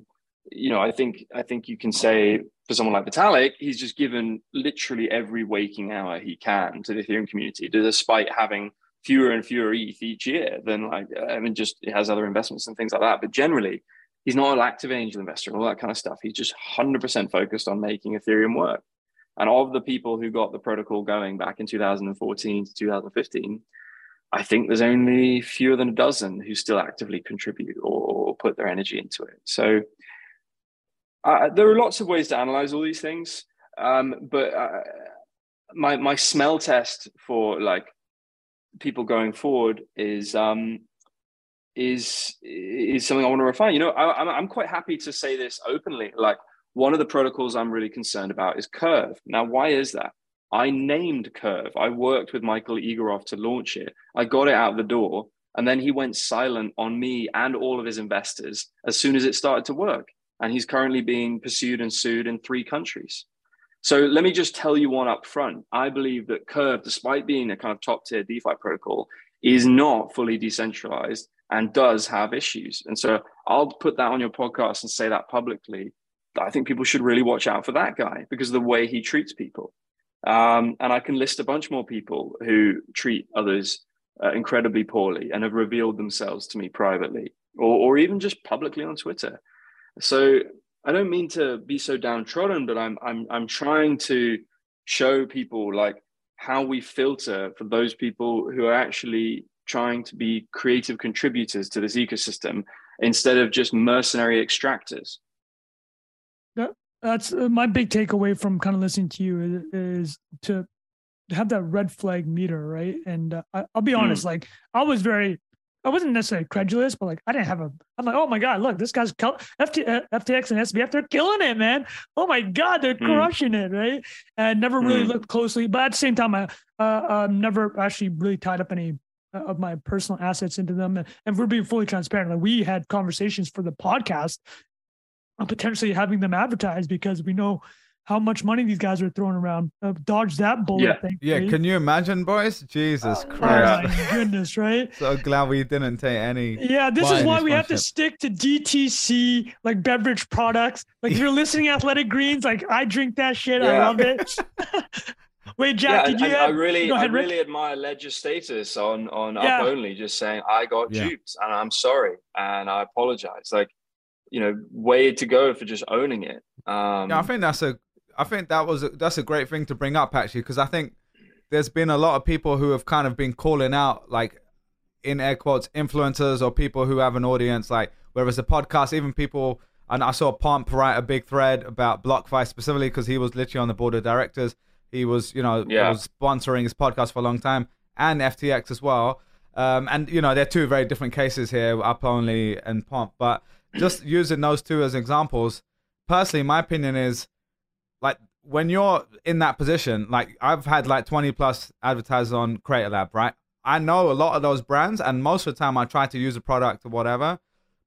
you know i think i think you can say for someone like Vitalik, he's just given literally every waking hour he can to the Ethereum community, despite having fewer and fewer ETH each year than like I mean, just he has other investments and things like that. But generally, he's not an active angel investor and all that kind of stuff. He's just 100% focused on making Ethereum work. And of the people who got the protocol going back in 2014 to 2015, I think there's only fewer than a dozen who still actively contribute or put their energy into it. So uh, there are lots of ways to analyze all these things, um, but uh, my my smell test for like people going forward is um, is is something I want to refine. You know, I, I'm I'm quite happy to say this openly. Like one of the protocols I'm really concerned about is Curve. Now, why is that? I named Curve. I worked with Michael Egorov to launch it. I got it out the door, And then he went silent on me and all of his investors as soon as it started to work. And he's currently being pursued and sued in three countries. So let me just tell you one up front. I believe that Curve, despite being a kind of top tier DeFi protocol, is not fully decentralized and does have issues. And so I'll put that on your podcast and say that publicly. I think people should really watch out for that guy because of the way he treats people. Um, and I can list a bunch more people who treat others uh, incredibly poorly and have revealed themselves to me privately or, or even just publicly on Twitter. So I don't mean to be so downtrodden, but I'm I'm I'm trying to show people like how we filter for those people who are actually trying to be creative contributors to this ecosystem instead of just mercenary extractors. That, that's uh, my big takeaway from kind of listening to you is, is to have that red flag meter, right? And uh, I, will be honest, mm. like I was very, I wasn't necessarily credulous, but like I didn't have a. I'm like, oh my god, look, this guy's FT, uh, FTX and SBF, they're killing it, man. Oh my god, they're mm. crushing it, right? And never really mm. looked closely, but at the same time, I uh, um, never actually really tied up any uh, of my personal assets into them. And, and we're being fully transparent. Like we had conversations for the podcast on potentially having them advertised because we know how much money these guys are throwing around. Uh, dodge that bullet. Yeah, thing, yeah. Right? Can you imagine, boys? Jesus oh, Christ! my *laughs* goodness, right? so glad we didn't take any. Yeah, this is why we have to stick to DTC like beverage products. Like if you're *laughs* listening Athletic Greens, like I drink that shit. Yeah. I love it. *laughs* Wait, Jack, yeah, did you? Have, I really, ahead, I really Rick. admire Ledger status on on yeah. up only, just saying I got yeah. duped and I'm sorry and I apologize. Like, you know, way to go for just owning it. Um, yeah, I think that's a, I think that was a, that's a great thing to bring up actually because I think there's been a lot of people who have kind of been calling out like in air quotes influencers or people who have an audience like whether it's a podcast, even people. And I saw Pomp write a big thread about BlockFi specifically because he was literally on the board of directors he was, you know, yeah. was sponsoring his podcast for a long time and FTX as well. Um, and you know, they're two very different cases here, Up Only and Pomp. But just using those two as examples, personally, my opinion is like when you're in that position, like I've had like 20 plus advertisers on Creator Lab, right? I know a lot of those brands, and most of the time I try to use a product or whatever.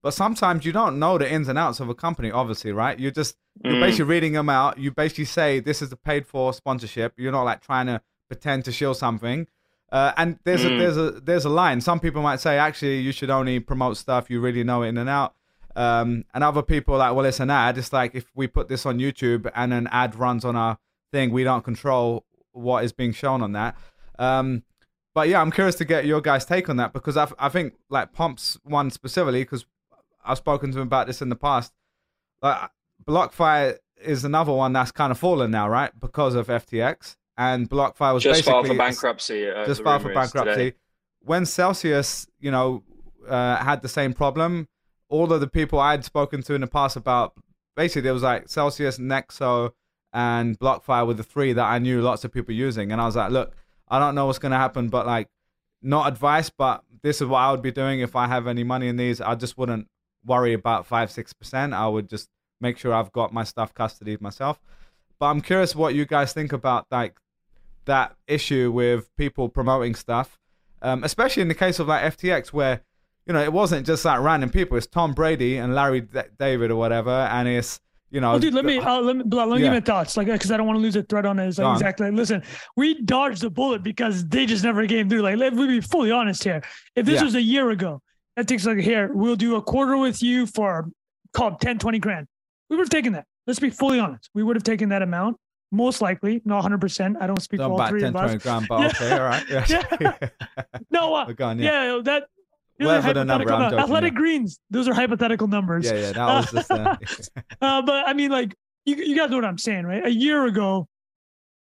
But sometimes you don't know the ins and outs of a company, obviously, right? You're just you're mm. basically reading them out. You basically say this is a paid for sponsorship. You're not like trying to pretend to shield something. Uh, and there's mm. a there's a there's a line. Some people might say actually you should only promote stuff you really know in and out. Um, and other people like, well, it's an ad. It's like if we put this on YouTube and an ad runs on our thing, we don't control what is being shown on that. Um, but yeah, I'm curious to get your guys' take on that because I, I think like Pomp's one specifically because I've spoken to him about this in the past. Like BlockFi is another one that's kind of fallen now, right? Because of FTX and BlockFi was just filed for bankruptcy. Uh, just filed for bankruptcy. Today. When Celsius, you know, uh, had the same problem, all of the people I had spoken to in the past about basically there was like Celsius, Nexo, and BlockFi were the three that I knew lots of people using, and I was like, look, I don't know what's gonna happen, but like, not advice, but this is what I would be doing if I have any money in these. I just wouldn't worry about five six percent. I would just make sure I've got my stuff custodied myself. But I'm curious what you guys think about like that issue with people promoting stuff, um, especially in the case of like FTX, where you know it wasn't just like random people. It's Tom Brady and Larry D- David or whatever, and it's you know. Well, dude, let me uh, let me let me yeah. give my thoughts, like because I don't want to lose a thread on it. Like, exactly. Listen, we dodged the bullet because they just never came through. Like, let me be fully honest here. If this yeah. was a year ago, that takes like here, we'll do a quarter with you for called 10, 20 grand. We would have taken that. Let's be fully honest. We would have taken that amount. Most likely, not 100%. I don't speak don't for all three 10, of us. grand, but *laughs* okay, all right. Yeah. *laughs* yeah. no, uh, *laughs* yeah. yeah, that. Whatever the number, joking, athletic yeah. greens, those are hypothetical numbers. Yeah, yeah, that was just. *laughs* Uh, uh, but I mean, like, you, you guys know what I'm saying, right? A year ago,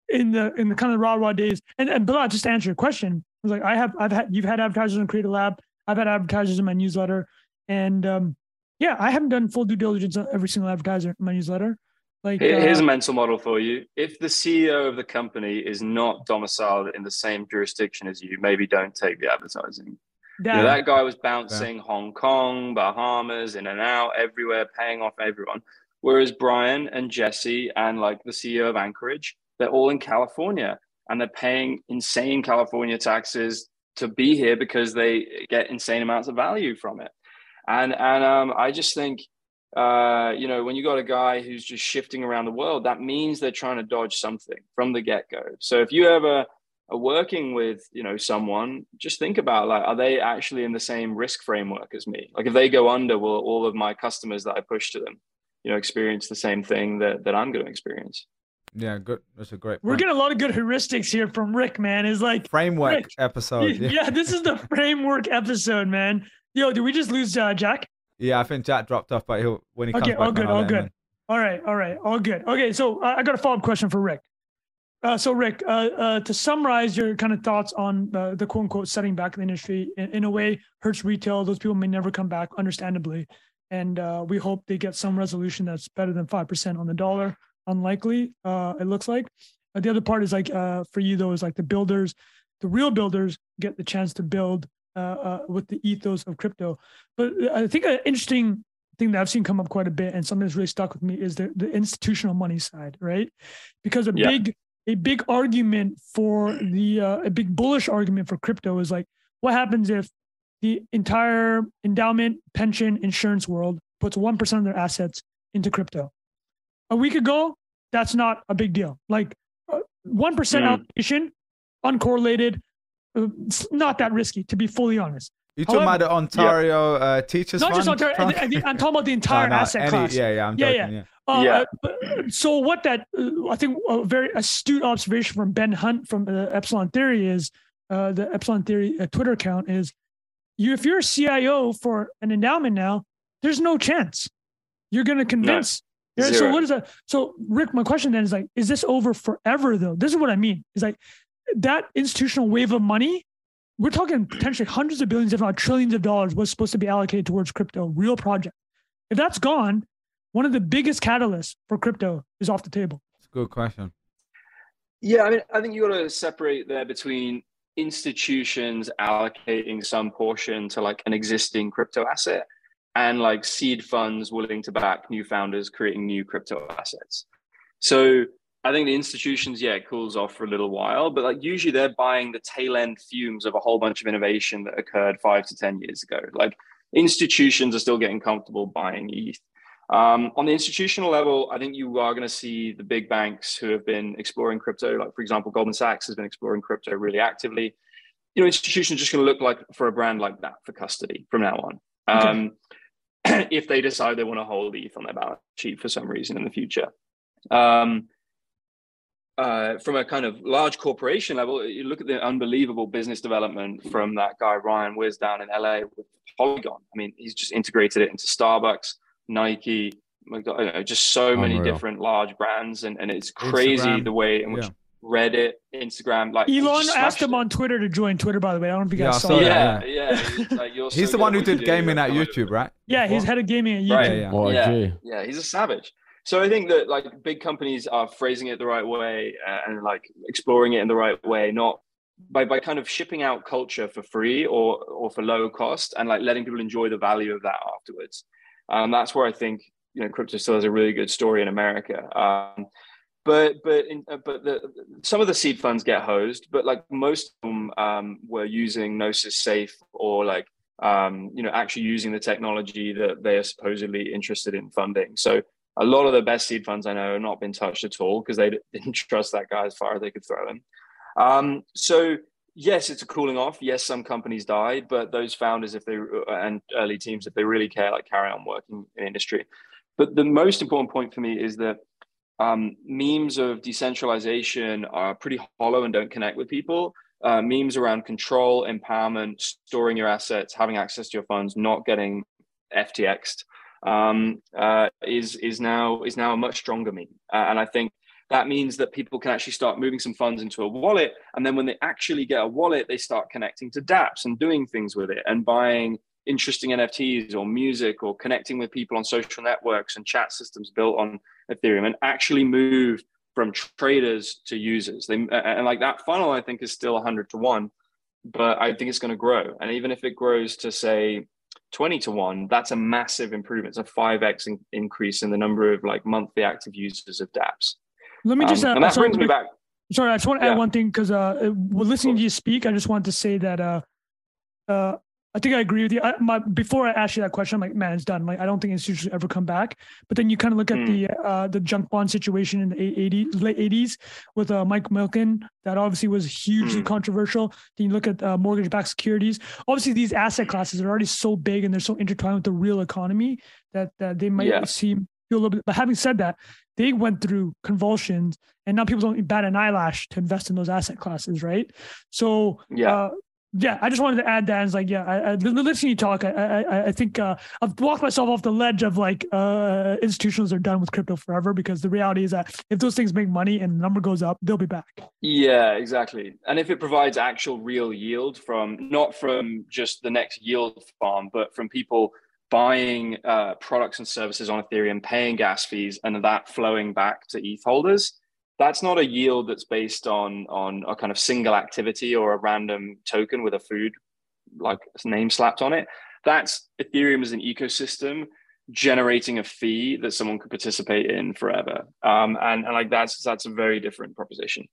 in the in the kind of raw raw days, and and but just to answer your question, I was like, I have I've had you've had advertisers in Creator Lab, I've had advertisers in my newsletter, and um, yeah, I haven't done full due diligence on every single advertiser in my newsletter. Like, here's uh, a mental model for you: if the CEO of the company is not domiciled in the same jurisdiction as you, maybe don't take the advertising. That, you know, that guy was bouncing yeah. Hong Kong, Bahamas, in and out, everywhere, paying off everyone. Whereas Brian and Jesse and like the CEO of Anchorage, they're all in California and they're paying insane California taxes. to be here because they get insane amounts of value from it. And and um, I just think uh, you know, when you got a guy who's just shifting around the world, that means they're trying to dodge something from the get go. So if you ever are working with, you know, someone, just think about like, are they actually in the same risk framework as me? Like, if they go under, will all of my customers that I push to them, you know, experience the same thing that that I'm going to experience? Yeah, good. That's a great. We're getting a lot of good heuristics here from Rick, man. Is like framework Rick. episode. *laughs* Yeah. Yeah. this is the *laughs* framework episode, man. Yo, did we just lose uh, Jack? yeah, I think Jack dropped off, but he'll when he comes Okay, back. all on, good, I'll all good. in. All right, all right, all good. Okay, so uh, I got a follow up question for Rick. Uh, so Rick, uh, uh, to summarize your kind of thoughts on uh, the quote unquote setting back of the industry, in, in a way, hurts retail. Those people may never come back, understandably, and uh, we hope they get some resolution that's better than five percent on the dollar. Unlikely, uh, it looks like. Uh, the other part is like uh, for you though is like the builders, the real builders get the chance to build uh, uh, with the ethos of crypto. But I think an interesting thing that I've seen come up quite a bit and something that's really stuck with me is the, the institutional money side, right? Because a Yeah. big a big argument for the uh, a big bullish argument for crypto is like what happens if the entire endowment, pension, insurance world puts one percent of their assets into crypto. A week ago, that's not a big deal. Like uh, one Mm. allocation, uncorrelated, uh, it's not that risky to be fully honest. You talking about the Ontario uh, teachers Not just? Ontario, I, Trump? I think I'm talking about the *laughs* Oh, entire no, asset any- class. Yeah, yeah, I'm Yeah, joking. yeah. Yeah. Uh, Yeah. uh, so what that uh, I think a very astute observation from Ben Hunt from the Epsilon Theory is uh, the Epsilon Theory uh, Twitter account is you if you're a CIO for an endowment now, there's no chance you're going to convince. So what is that? So Rick, my question then is like, is this over forever though? This is what I mean. Is like that institutional wave of money. We're talking potentially hundreds of billions, if not trillions of dollars, was supposed to be allocated towards crypto, real project. If that's gone, one of the biggest catalysts for crypto is off the table. It's a good question. Yeah, I mean, I think you got to separate there between institutions allocating some portion to like an existing crypto asset and like seed funds willing to back new founders creating new crypto assets. So I think the institutions, yeah, it cools off for a little while, but like usually they're buying the tail end fumes of a whole bunch of innovation that occurred five to 10 years ago. Like institutions are still getting comfortable buying ETH. Um, on the institutional level, I think you are going to see the big banks who have been exploring crypto, like for example, Goldman Sachs has been exploring crypto really actively. You know, institutions just going to look like for a brand like that for custody from now on. Okay. Um, *clears throat* if they decide they want to hold ETH on their balance sheet for some reason in the future. Um, uh, from a kind of large corporation level, you look at the unbelievable business development from that guy Ryan Wyatt down in LA with Polygon. I mean, he's just integrated it into Starbucks, Nike, McDo- you know, just so many different large brands, and, and it's crazy Instagram, the way in which yeah. Reddit, Instagram, like Elon asked him it. on Twitter to join Twitter, by the way. I don't know if you Yeah, I guys saw saw that. that. Yeah, yeah. He's, like, you're *laughs* so the one who did gaming at YouTube, right? Yeah, he's Before? head of gaming at YouTube. Right. Yeah, yeah. Yeah. Yeah he's a savage so i think that like big companies are phrasing it the right way uh, and like exploring it in the right way not by by kind of shipping out culture for free or or for low cost and like letting people enjoy the value of that afterwards um that's where i think you know crypto still has a really good story in america um but but in, uh, but the some of the seed funds get hosed but like most of them um, were using gnosis safe or like um, you know, actually using the technology that they are supposedly interested in funding. So a lot of the best seed funds I know have not been touched at all because they *laughs* didn't trust that guy as far as they could throw him. Um, so yes, it's a cooling off. Yes, some companies died, but those founders, if they and early teams, if they really care, like carry on working in industry. But the most important point for me is that um, memes of decentralization are pretty hollow and don't connect with people uh, memes around control, empowerment, storing your assets, having access to your funds, not getting FTXed, um, uh, is is now is now a much stronger meme. Uh, and I think that means that people can actually start moving some funds into a wallet, and then when they actually get a wallet, they start connecting to DApps and doing things with it and buying interesting NFTs or music or connecting with people on social networks and chat systems built on Ethereum and actually move from traders to users. They and like that funnel, I think is still 100 to one, but I think it's going to grow. And even if it grows to say 20 to one, that's a massive improvement. It's a 5x in- increase in the number of like monthly active users of DApps. Let me just Um, uh, and that sorry, brings me back. Sorry, I just want to add one thing because uh, we're listening to you speak. I just wanted to say that uh, uh, I think I agree with you. I, my before I ask you that question, I'm like, man, it's done. Like, I don't think institutions should ever come back. But then you kind of look at Mm. the uh, the junk bond situation in the 80s, late 80s with uh, Mike Milken. That obviously was hugely Mm. controversial. Then you look at uh, mortgage-backed securities. Obviously, these asset classes are already so big and they're so intertwined with the real economy that that they might Yeah. seem a little bit. But having said that, they went through convulsions, and now people don't bat an eyelash to invest in those asset classes, right? So Yeah. uh, yeah, I just wanted to add that. It's like, yeah, I, I, listening to you talk, I, I, I- I think uh, I've walked myself off the ledge of like uh, institutions are done with crypto forever because the reality is that if those things make money and the number goes up, they'll be back. Yeah, exactly. And if it provides actual real yield from not from just the next yield farm, but from people buying uh, products and services on Ethereum, paying gas fees, and that flowing back to ETH holders, that's not a yield that's based on on a kind of single activity or a random token with a food like name slapped on it. That's Ethereum as an ecosystem generating a fee that someone could participate in forever. Um, and, and like that's that's a very different proposition.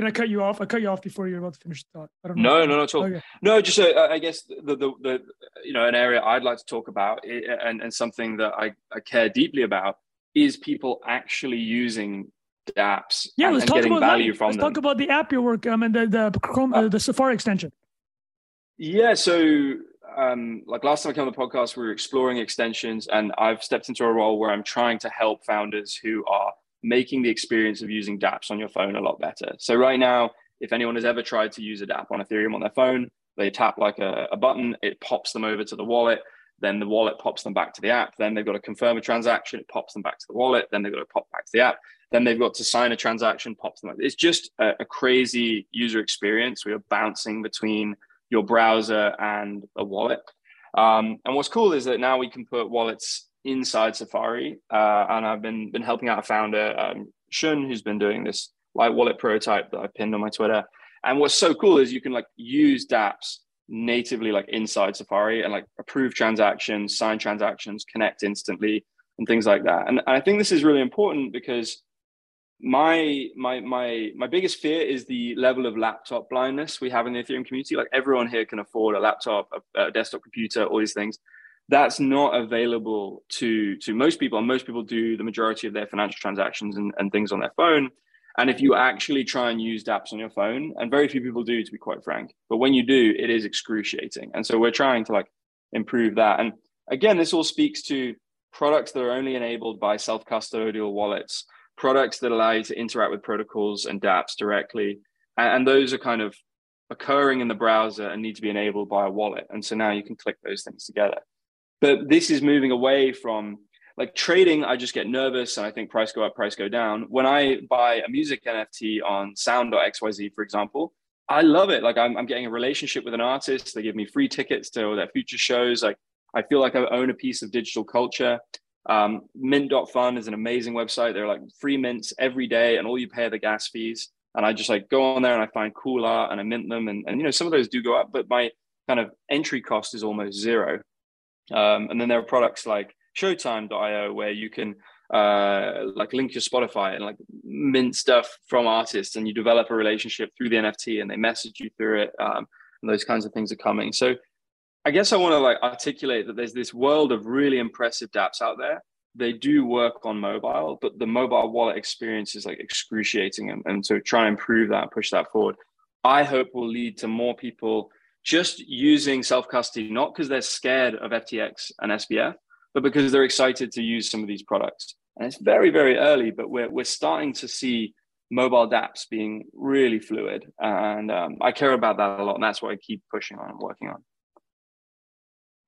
Did I cut you off? I cut you off before you were about to finish the thought. I don't know. No, no, not at all. Okay. No, just uh, I guess the, the the you know an area I'd like to talk about and and something that I, I care deeply about is people actually using apps Yeah, and, let's and talk getting about value that. from Let's them. talk about the app you work um, and the the Chrome, uh, the Safari extension. Yeah, so um, like last time I came on the podcast, we were exploring extensions, and I've stepped into a role where I'm trying to help founders who are making the experience of using dApps on your phone a lot better. So right now, if anyone has ever tried to use a dApp on Ethereum on their phone, they tap like a, a button, it pops them over to the wallet. Then the wallet pops them back to the app. Then they've got to confirm a transaction. It pops them back to the wallet. Then they've got to pop back to the app. Then they've got to sign a transaction, pops them. Back. It's just a, a crazy user experience. We are bouncing between your browser and a wallet. Um, and what's cool is that now we can put wallets inside Safari. Uh, and I've been been helping out a founder, um, Shun, who's been doing this light wallet prototype that I pinned on my Twitter. And what's so cool is you can like use DApps natively like inside Safari and like approve transactions, sign transactions, connect instantly, and things like that. And, and I think this is really important because my my my my biggest fear is the level of laptop blindness we have in the Ethereum community. Like everyone here can afford a laptop, a, a desktop computer, all these things. That's not available to to most people, and most people do the majority of their financial transactions and, and things on their phone. And if you actually try and use dApps on your phone, and very few people do, to be quite frank, but when you do, it is excruciating. And so we're trying to like improve that. And again, this all speaks to products that are only enabled by self-custodial wallets, products that allow you to interact with protocols and dApps directly. And, and those are kind of occurring in the browser and need to be enabled by a wallet. And so now you can click those things together. But this is moving away from like trading, I just get nervous and I think price go up, price go down. When I buy a music NFT on sound.xyz, for example, I love it. Like I'm, I'm getting a relationship with an artist. They give me free tickets to their future shows. Like I feel like I own a piece of digital culture. Um, mint.fun is an amazing website. They're like free mints every day and all you pay are the gas fees. And I just like go on there and I find cool art and I mint them. And, and you know, some of those do go up, but my kind of entry cost is almost zero. Um, and then there are products like Showtime.io where you can uh, like link your Spotify and like mint stuff from artists, and you develop a relationship through the NFT, and they message you through it. Um, and those kinds of things are coming. So I guess I want to like articulate that there's this world of really impressive dApps out there. They do work on mobile, but the mobile wallet experience is like excruciating, and, and so try and improve that, and push that forward. I hope will lead to more people just using self custody, not because they're scared of FTX and SBF, but because they're excited to use some of these products. And it's very, very early, but we're, we're starting to see mobile dApps being really fluid. And um, I care about that a lot. And that's what I keep pushing on and working on.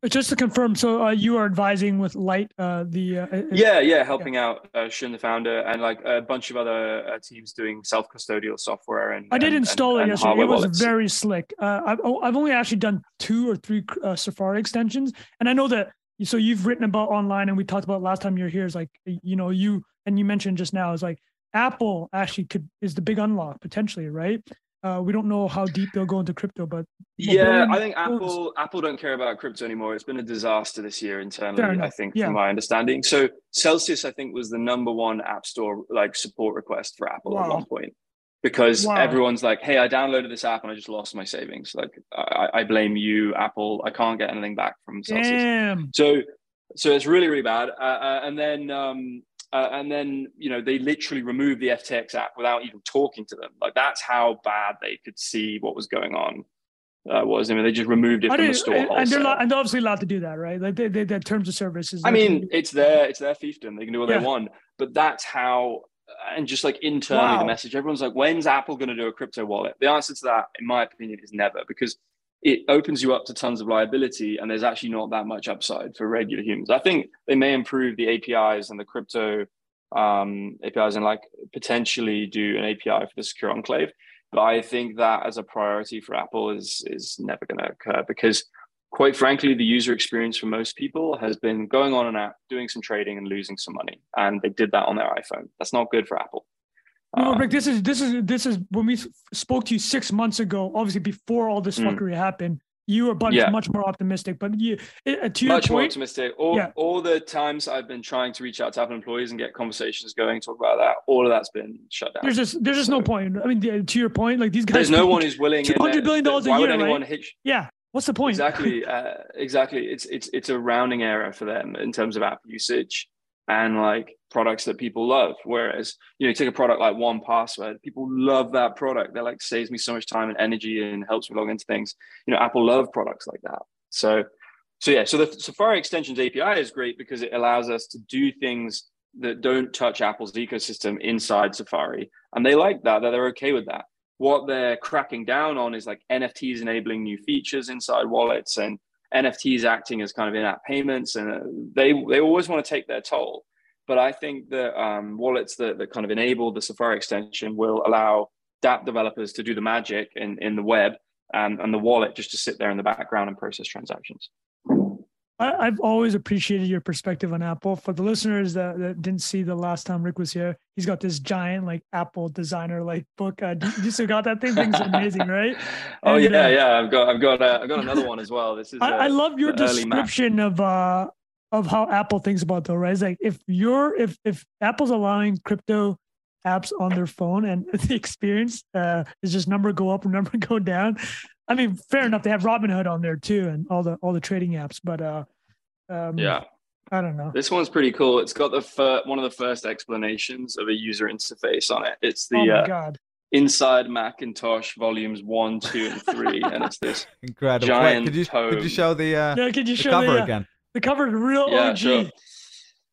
Just to confirm, so uh, you are advising with Light, uh, the uh, Yeah, yeah, helping out uh, Shun, the founder, and like a bunch of other uh, teams doing self custodial software. And I did and- install and- it yesterday. It was wallets. very slick. Uh, I've oh, I've only actually done two or three uh, Safari extensions, and I know that. So you've written about online, and we talked about last time you were here. Is like you know you and you mentioned just now is like Apple actually could is the big unlock potentially, right? Uh, we don't know how deep they'll go into crypto, but yeah, I think Apple Apple don't care about crypto anymore. It's been a disaster this year internally. I think, yeah. from my understanding. So Celsius, I think, was the number one app store like support request for Apple wow. at one point because wow. everyone's like, "Hey, I downloaded this app and I just lost my savings. Like, I, I blame you, Apple. I can't get anything back from Celsius." Damn. So, so it's really really bad. Uh, uh, and then um, uh, and then you know they literally removed the FTX app without even talking to them. Like that's how bad they could see what was going on. Uh, was I mean they just removed it from the store, and they're, and they're obviously allowed to do that, right? Like they, they, their terms of services. I mean, it's their it's their fiefdom. They can do what yeah. they want, but that's how. And just like internally, wow. the message everyone's like, "When's Apple going to do a crypto wallet?" The answer to that, in my opinion, is never, because it opens you up to tons of liability and there's actually not that much upside for regular humans. I think they may improve the APIs and the crypto um, APIs and like potentially do an API for the secure enclave. But I think that as a priority for Apple is is never going to occur because quite frankly, the user experience for most people has been going on an app, doing some trading and losing some money. And they did that on their iPhone. That's not good for Apple. No, Rick, this is this is this is when we spoke to you six months ago, obviously before all this mm. fuckery happened. You were much, yeah. much more optimistic, but you, uh, to much more optimistic. All, yeah. all the times I've been trying to reach out to Apple employees and get conversations going, talk about that, all of that's been shut down. There's just there's just so, no point. I mean, to your point, like these guys. There's no one who's willing. Two hundred billion dollars a year, right? Hitch- yeah. What's the point? Exactly. *laughs* Uh, exactly. It's it's it's a rounding error for them in terms of app usage and like products that people love. Whereas, you know, you take a product like 1Password, people love that product. They're like saves me so much time and energy and helps me log into things. You know, Apple love products like that. So, so yeah, so the Safari extensions API is great because it allows us to do things that don't touch Apple's ecosystem inside Safari. And they like that, that they're okay with that. What they're cracking down on is like NFTs enabling new features inside wallets and NFTs acting as kind of in-app payments, and uh, they they always want to take their toll. But I think that um, wallets that, that kind of enable the Safari extension will allow dApp developers to do the magic in, in the web and, and the wallet just to sit there in the background and process transactions. I, have always appreciated your perspective on Apple. For the listeners that, that, didn't see the last time Rick was here, he's got this giant like Apple designer like book. Uh, you still got that thing? Thing's amazing, right? *laughs* oh and, yeah, uh, yeah. I've got I've got uh, I've got another one as well. This is. I, I love your description of uh of how Apple thinks about though, right? It's like if you're if if Apple's allowing crypto apps on their phone and *laughs* the experience uh, is just number go up and *laughs* number go down. I mean, fair enough. They have Robinhood on there too, and all the all the trading apps. But uh, um, yeah, I don't know. This one's pretty cool. It's got the fir- one of the first explanations of a user interface on it. It's the oh my uh, God. Inside Macintosh volumes one, two, and three, *laughs* and it's this incredible. Giant Wait, could you tome. could you show the uh, yeah, could you the show cover the, uh, again? The cover is real yeah, OG. Sure.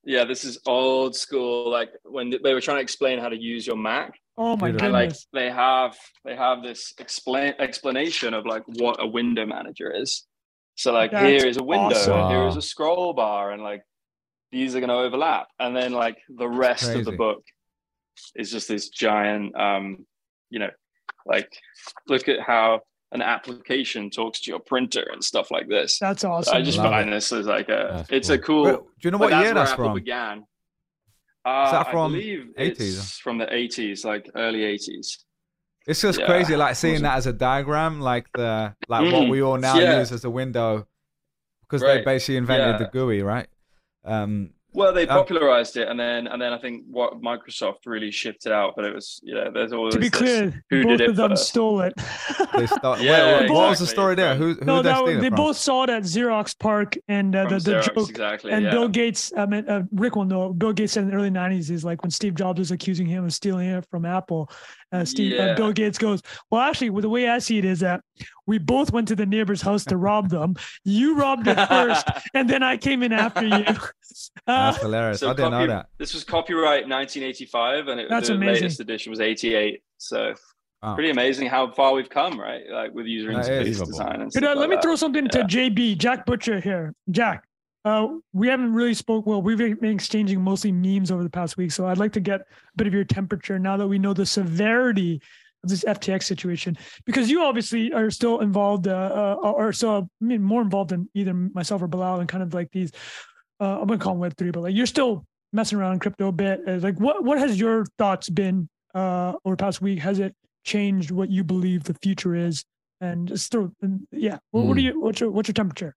Yeah, this is old school. Like when they were trying to explain how to use your Mac, Oh my goodness! Like they have they have this explain explanation of like what a window manager is. So like That's here is a window, awesome. here is a scroll bar, and like these are going to overlap, and then like the rest of the book is just this giant, um, you know, like look at how an application talks to your printer and stuff like this. That's awesome. I just find it. this as like a, that's it's cool. a cool. do you know what year that's Apple from? Began. Uh, Is that uh, from I believe 80s? from the 80s, like early 80s. It's just yeah. crazy, like seeing that as a diagram, like the like mm. what we all now yeah. use as a window, because right. they basically invented yeah. the GUI, right? Um, well, they popularized it, and then and then I think what Microsoft really shifted out. But it was yeah, there's always to be clear, who both of them first. stole it. *laughs* they start, yeah, Wait, what was the story there? Who, who no, they, they both saw it at Xerox PARC and uh, the, the Xerox, joke exactly, and yeah. Bill Gates. I mean, uh, Rick will know. Bill Gates said in the early '90s is like when Steve Jobs was accusing him of stealing it from Apple. Uh, Steve, uh, yeah. uh, Bill Gates goes, well, actually, well, the way I see it is that we both went to the neighbor's house to rob them. You robbed it first, *laughs* and then I came in after you. *laughs* Uh, That's hilarious. So I didn't copy- know that. This was copyright 1985, and it, That's the amazing. latest edition was 88. So Oh. Pretty amazing how far we've come, right? Like with user interface design. And Could, uh, let me throw something yeah. to JB, Jack Butcher here. Jack, uh, we haven't really spoke. Well, we've been exchanging mostly memes over the past week, so I'd like to get a bit of your temperature now that we know the severity of this FTX situation, because you obviously are still involved, uh, uh, or so I mean, more involved than either myself or Bilal, and kind of like these. Uh, I'm gonna call them Web three, but like you're still messing around in crypto a bit. Uh, like, what what has your thoughts been uh, over the past week? Has it changed what you believe the future is? And just throw, and yeah, what, what Hmm. do you? What's your what's your temperature?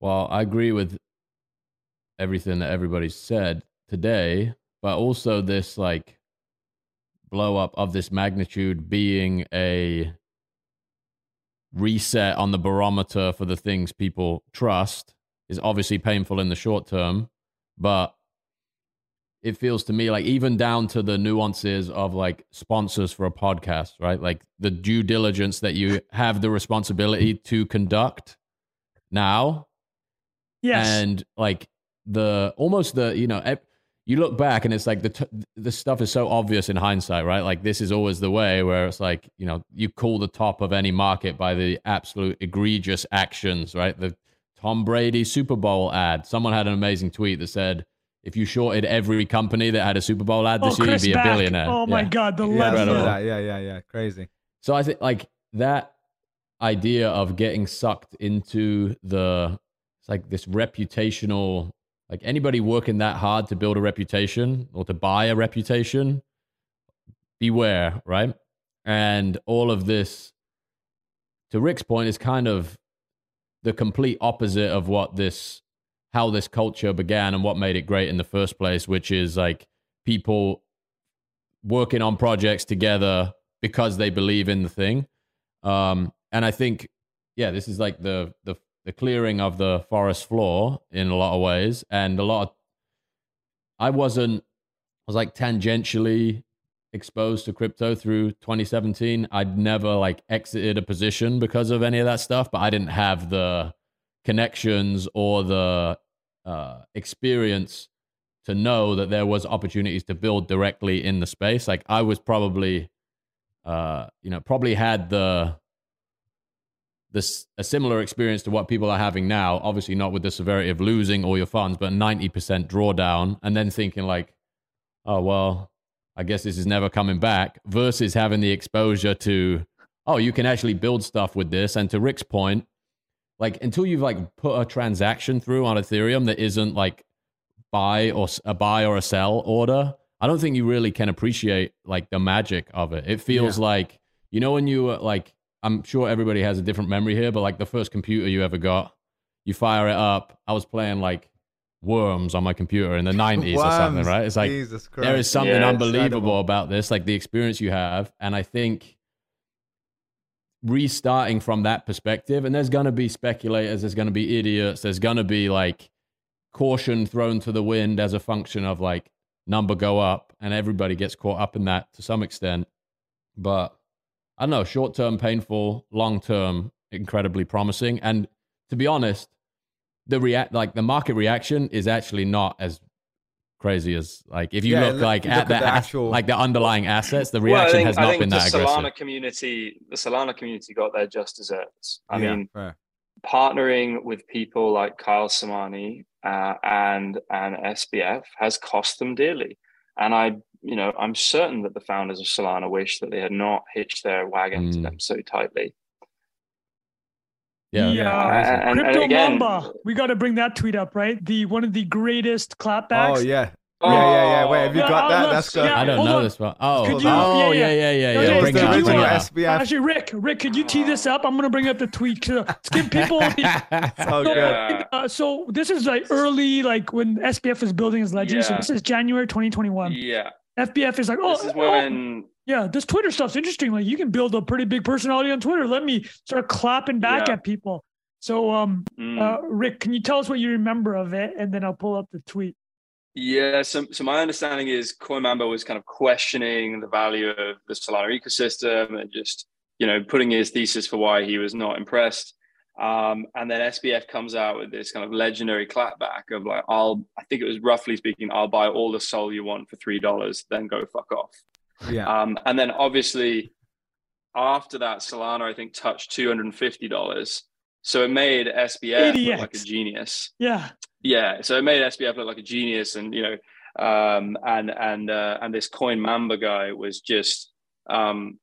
Well, I agree with everything that everybody said today, but also this like blow up of this magnitude being a reset on the barometer for the things people trust is obviously painful in the short term, but it feels to me like even down to the nuances of like sponsors for a podcast, right? Like the due diligence that you have the responsibility to conduct now Yes. and like the almost the you know you look back and it's like the t- the stuff is so obvious in hindsight right like this is always the way where it's like you know you call the top of any market by the absolute egregious actions right the Tom Brady Super Bowl ad someone had an amazing tweet that said if you shorted every company that had a Super Bowl ad oh, this year you'd Chris be a Back. billionaire Oh my Yeah. God, the Yeah, I left. saw Incredible. that. yeah, yeah, yeah. Crazy. So I think like that idea of getting sucked into the it's like this reputational like anybody working that hard to build a reputation or to buy a reputation beware, right? And all of this to Rick's point is kind of the complete opposite of what this how this culture began and what made it great in the first place, which is like people working on projects together because they believe in the thing. Um, and I think, yeah, this is like the the the clearing of the forest floor in a lot of ways, and a lot. Of, I wasn't. I was like tangentially exposed to crypto through 2017. I'd never like exited a position because of any of that stuff, but I didn't have the connections or the uh, experience to know that there was opportunities to build directly in the space. Like I was probably, uh, you know, probably had the this a similar experience to what people are having now. Obviously, not with the severity of losing all your funds, but ninety percent drawdown, and then thinking like, oh well, I guess this is never coming back. Versus having the exposure to, oh, you can actually build stuff with this. And to Rick's point, like until you've like put a transaction through on Ethereum that isn't like buy or a buy or a sell order, I don't think you really can appreciate like the magic of it. It feels like you know when you like I'm sure everybody has a different memory here, but like the first computer you ever got, you fire it up. I was playing like Worms on my computer in the *laughs* 90s or something, right? It's like Jesus Christ. there is something Yeah, unbelievable incredible. about this, like the experience you have. And I think restarting from that perspective, and there's going to be speculators, there's going to be idiots, there's going to be like caution thrown to the wind as a function of like number go up, and everybody gets caught up in that to some extent. But I don't know, short term painful, long term incredibly promising. And to be honest, the react like the market reaction is actually not as crazy as like if you Yeah, look look- like you at look the, at the as- actual- like the underlying assets, the reaction Well, I reaction think, has I not think been the that Solana aggressive. community, the Solana community got their just desserts. I Yeah, mean, fair. partnering with people like Kyle Samani uh, and and SBF has cost them dearly. And I, you know, I'm certain that the founders of Solana wish that they had not hitched their wagon to Mm. them so tightly. Yeah, Yeah. crazy. And- and Crypto again- Mamba. We got to bring that tweet up, right? The one of the greatest clapbacks. Oh yeah. Yeah, yeah, yeah. Wait, have you Yeah, got I'll that? That's good. yeah, I don't know on. this one. Oh, Could you- oh, yeah, yeah, yeah, yeah, Okay, yeah. Bring it up, bring it up. SBF. Actually, Rick, Rick, could you tee this up? I'm gonna bring up the tweet to, to give people. The, So so, good. Yeah. *laughs* uh, so this is like early, like when SBF was building his legend. So this is January 2021. Yeah, SBF is like, oh, this is oh, yeah, this Twitter stuff's interesting. Like you can build a pretty big personality on Twitter. Let me start clapping back Yeah. at people. So, um, mm, uh, Rick, can you tell us what you remember of it, and then I'll pull up the tweet. Yeah, so, so my understanding is Coinmamba was kind of questioning the value of the Solana ecosystem and just, you know, putting his thesis for why he was not impressed. Um, and then SBF comes out with this kind of legendary clapback of like, I'll, I think it was roughly speaking, I'll buy all the Sol you want for $3, then go fuck off. Yeah. Um, and then obviously after that, Solana, I think, touched $250. So it made SBF look like a genius. Yeah, Yeah, so it made SBF look like a genius, and you know, um, and and uh, and this Coin Mamba guy was just um,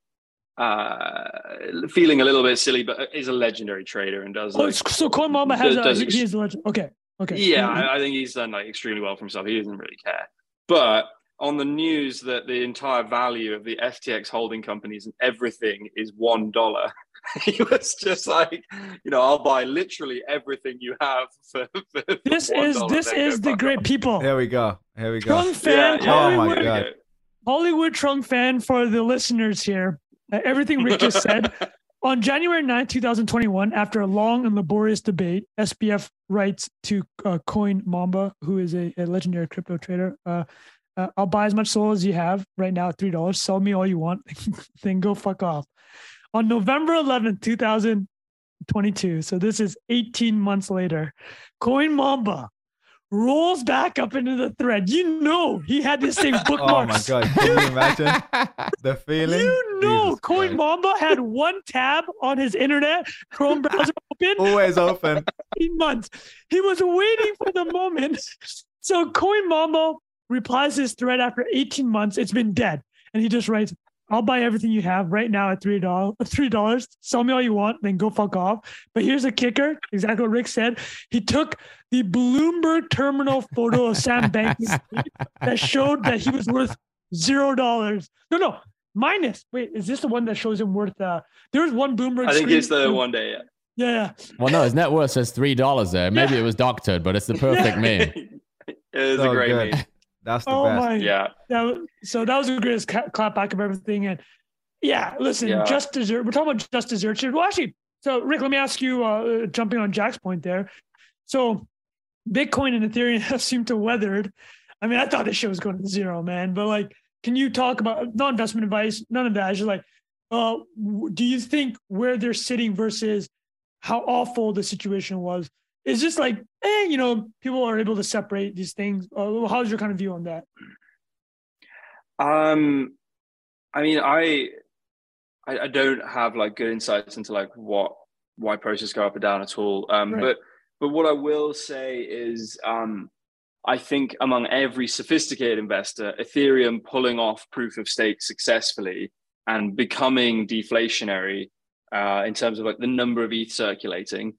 uh, feeling a little bit silly, but is a legendary trader and does oh, like, so Coin Mamba has does- a, does he, ex- he is a legend. Okay, okay. yeah, He- I, I think he's done like extremely well for himself. He doesn't really care, but on the news that the entire value of the FTX holding companies and everything is one dollar. *laughs* he was just like, you know, I'll buy literally everything you have for. for This $1, is this is the great off. people. Here we go. Here we go. Trung Phan, Yeah, yeah, Oh my Hollywood, God. Hollywood Trung Phan for the listeners here. Everything Rick just said. *laughs* On January 9, 2021, after a long and laborious debate, SBF writes to uh, Coin Mamba, who is a, a legendary crypto trader, uh, uh, I'll buy as much Sol as you have right now at $3. Sell me all you want, *laughs* then go fuck off. On November 11th, 2022, so this is 18 months later, Coin Mamba rolls back up into the thread. You know he had this thing bookmarked. Oh my god! Can *laughs* you imagine the feeling? You know, Jesus Coin Christ. Mamba had one tab on his internet, Chrome browser *laughs* open, Always open. *laughs* 18 months. He was waiting for the moment. So Coin Mamba replies his thread after 18 months. It's been dead. And he just writes, I'll buy everything you have right now at three dollars. *laughs* Three dollars. Sell me all you want, then go fuck off. But here's a kicker: exactly what Ric said. He took the Bloomberg terminal photo of Sam *laughs* Bankman that showed that he was worth zero dollars. No, no, minus. Wait, is this the one that shows him worth? Uh, there was one Bloomberg. I think screen- it's the one day. Yeah. Yeah, yeah. Well, no, his net worth says three dollars there. Maybe Yeah. it was doctored, but it's the perfect Yeah. meme. *laughs* it was So a great good. meme. That's the Oh best. my. Yeah. That was, so that was the greatest ca- clap back of everything. And yeah, listen, Yeah. just desert. We're talking about just desert. Well, actually, so Ric, let me ask you, uh, jumping on Jack's point there. So Bitcoin and Ethereum *laughs* have seemed to weathered. I mean, I thought this shit was going to zero, man. But like, can you talk about not investment advice, none of that? It's just like, uh, do you think where they're sitting versus how awful the situation was? Is just like, eh, you know, people are able to separate these things. Uh, how's your kind of view on that? Um, I mean, I, I, I don't have like good insights into like what why prices go up or down at all. Um, Right. but but what I will say is, um, I think among every sophisticated investor, Ethereum pulling off proof of stake successfully and becoming deflationary uh, in terms of like the number of ETH circulating,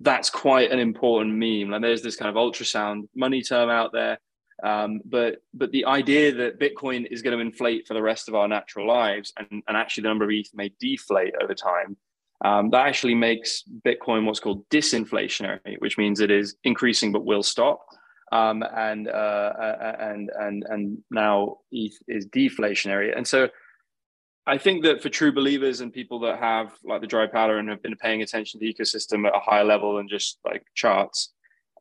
that's quite an important meme. Like there's this kind of ultrasound money term out there. Um, but but the idea that Bitcoin is going to inflate for the rest of our natural lives, and, and actually the number of ETH may deflate over time, um, that actually makes Bitcoin what's called disinflationary, which means it is increasing but will stop. Um, and uh, and and and now ETH is deflationary, and so I think that for true believers and people that have like the dry powder and have been paying attention to the ecosystem at a higher level than just like charts,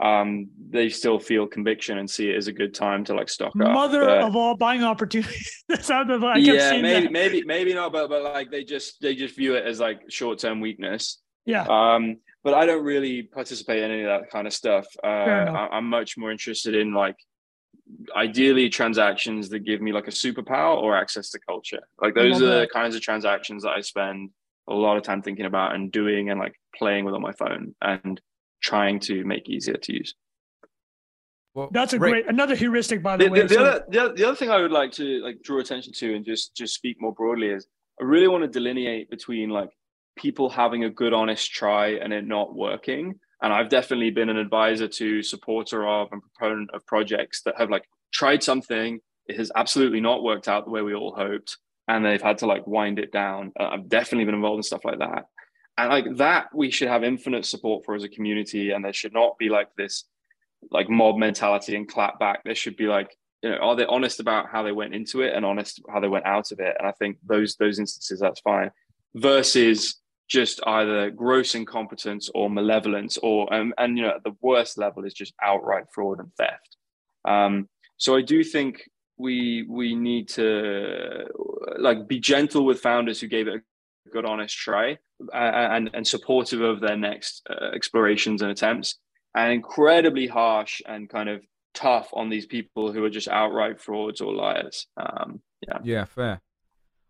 um, they still feel conviction and see it as a good time to like stock up. Mother of all buying opportunities. *laughs* That's how the I yeah, maybe that. maybe maybe not, but but like they just they just view it as like short term weakness. Yeah, Um, but I don't really participate in any of that kind of stuff. Uh, I, I'm much more interested in like ideally transactions that give me like a superpower or access to culture. Like those are the that. kinds of transactions that I spend a lot of time thinking about and doing and like playing with on my phone and trying to make easier to use. Well, that's a Ric, great another heuristic by the, the, way. the, the So- other, the, other, the other thing I would like to like draw attention to and just just speak more broadly is I really want to delineate between like people having a good honest try and it not working. And I've definitely been an advisor to supporter of and proponent of projects that have like tried something, it has absolutely not worked out the way we all hoped, and they've had to like wind it down. Uh, I've definitely been involved in stuff like that. And like that, we should have infinite support for as a community, and there should not be like this like mob mentality and clap back. There should be like, you know, are they honest about how they went into it and honest how they went out of it? And I think those those instances that's fine. Versus just either gross incompetence or malevolence, or um, and you know, at the worst level is just outright fraud and theft. Um, so I do think we we need to like be gentle with founders who gave it a good honest try uh, and and supportive of their next uh, explorations and attempts and incredibly harsh and kind of tough on these people who are just outright frauds or liars. Um, yeah. Yeah, fair.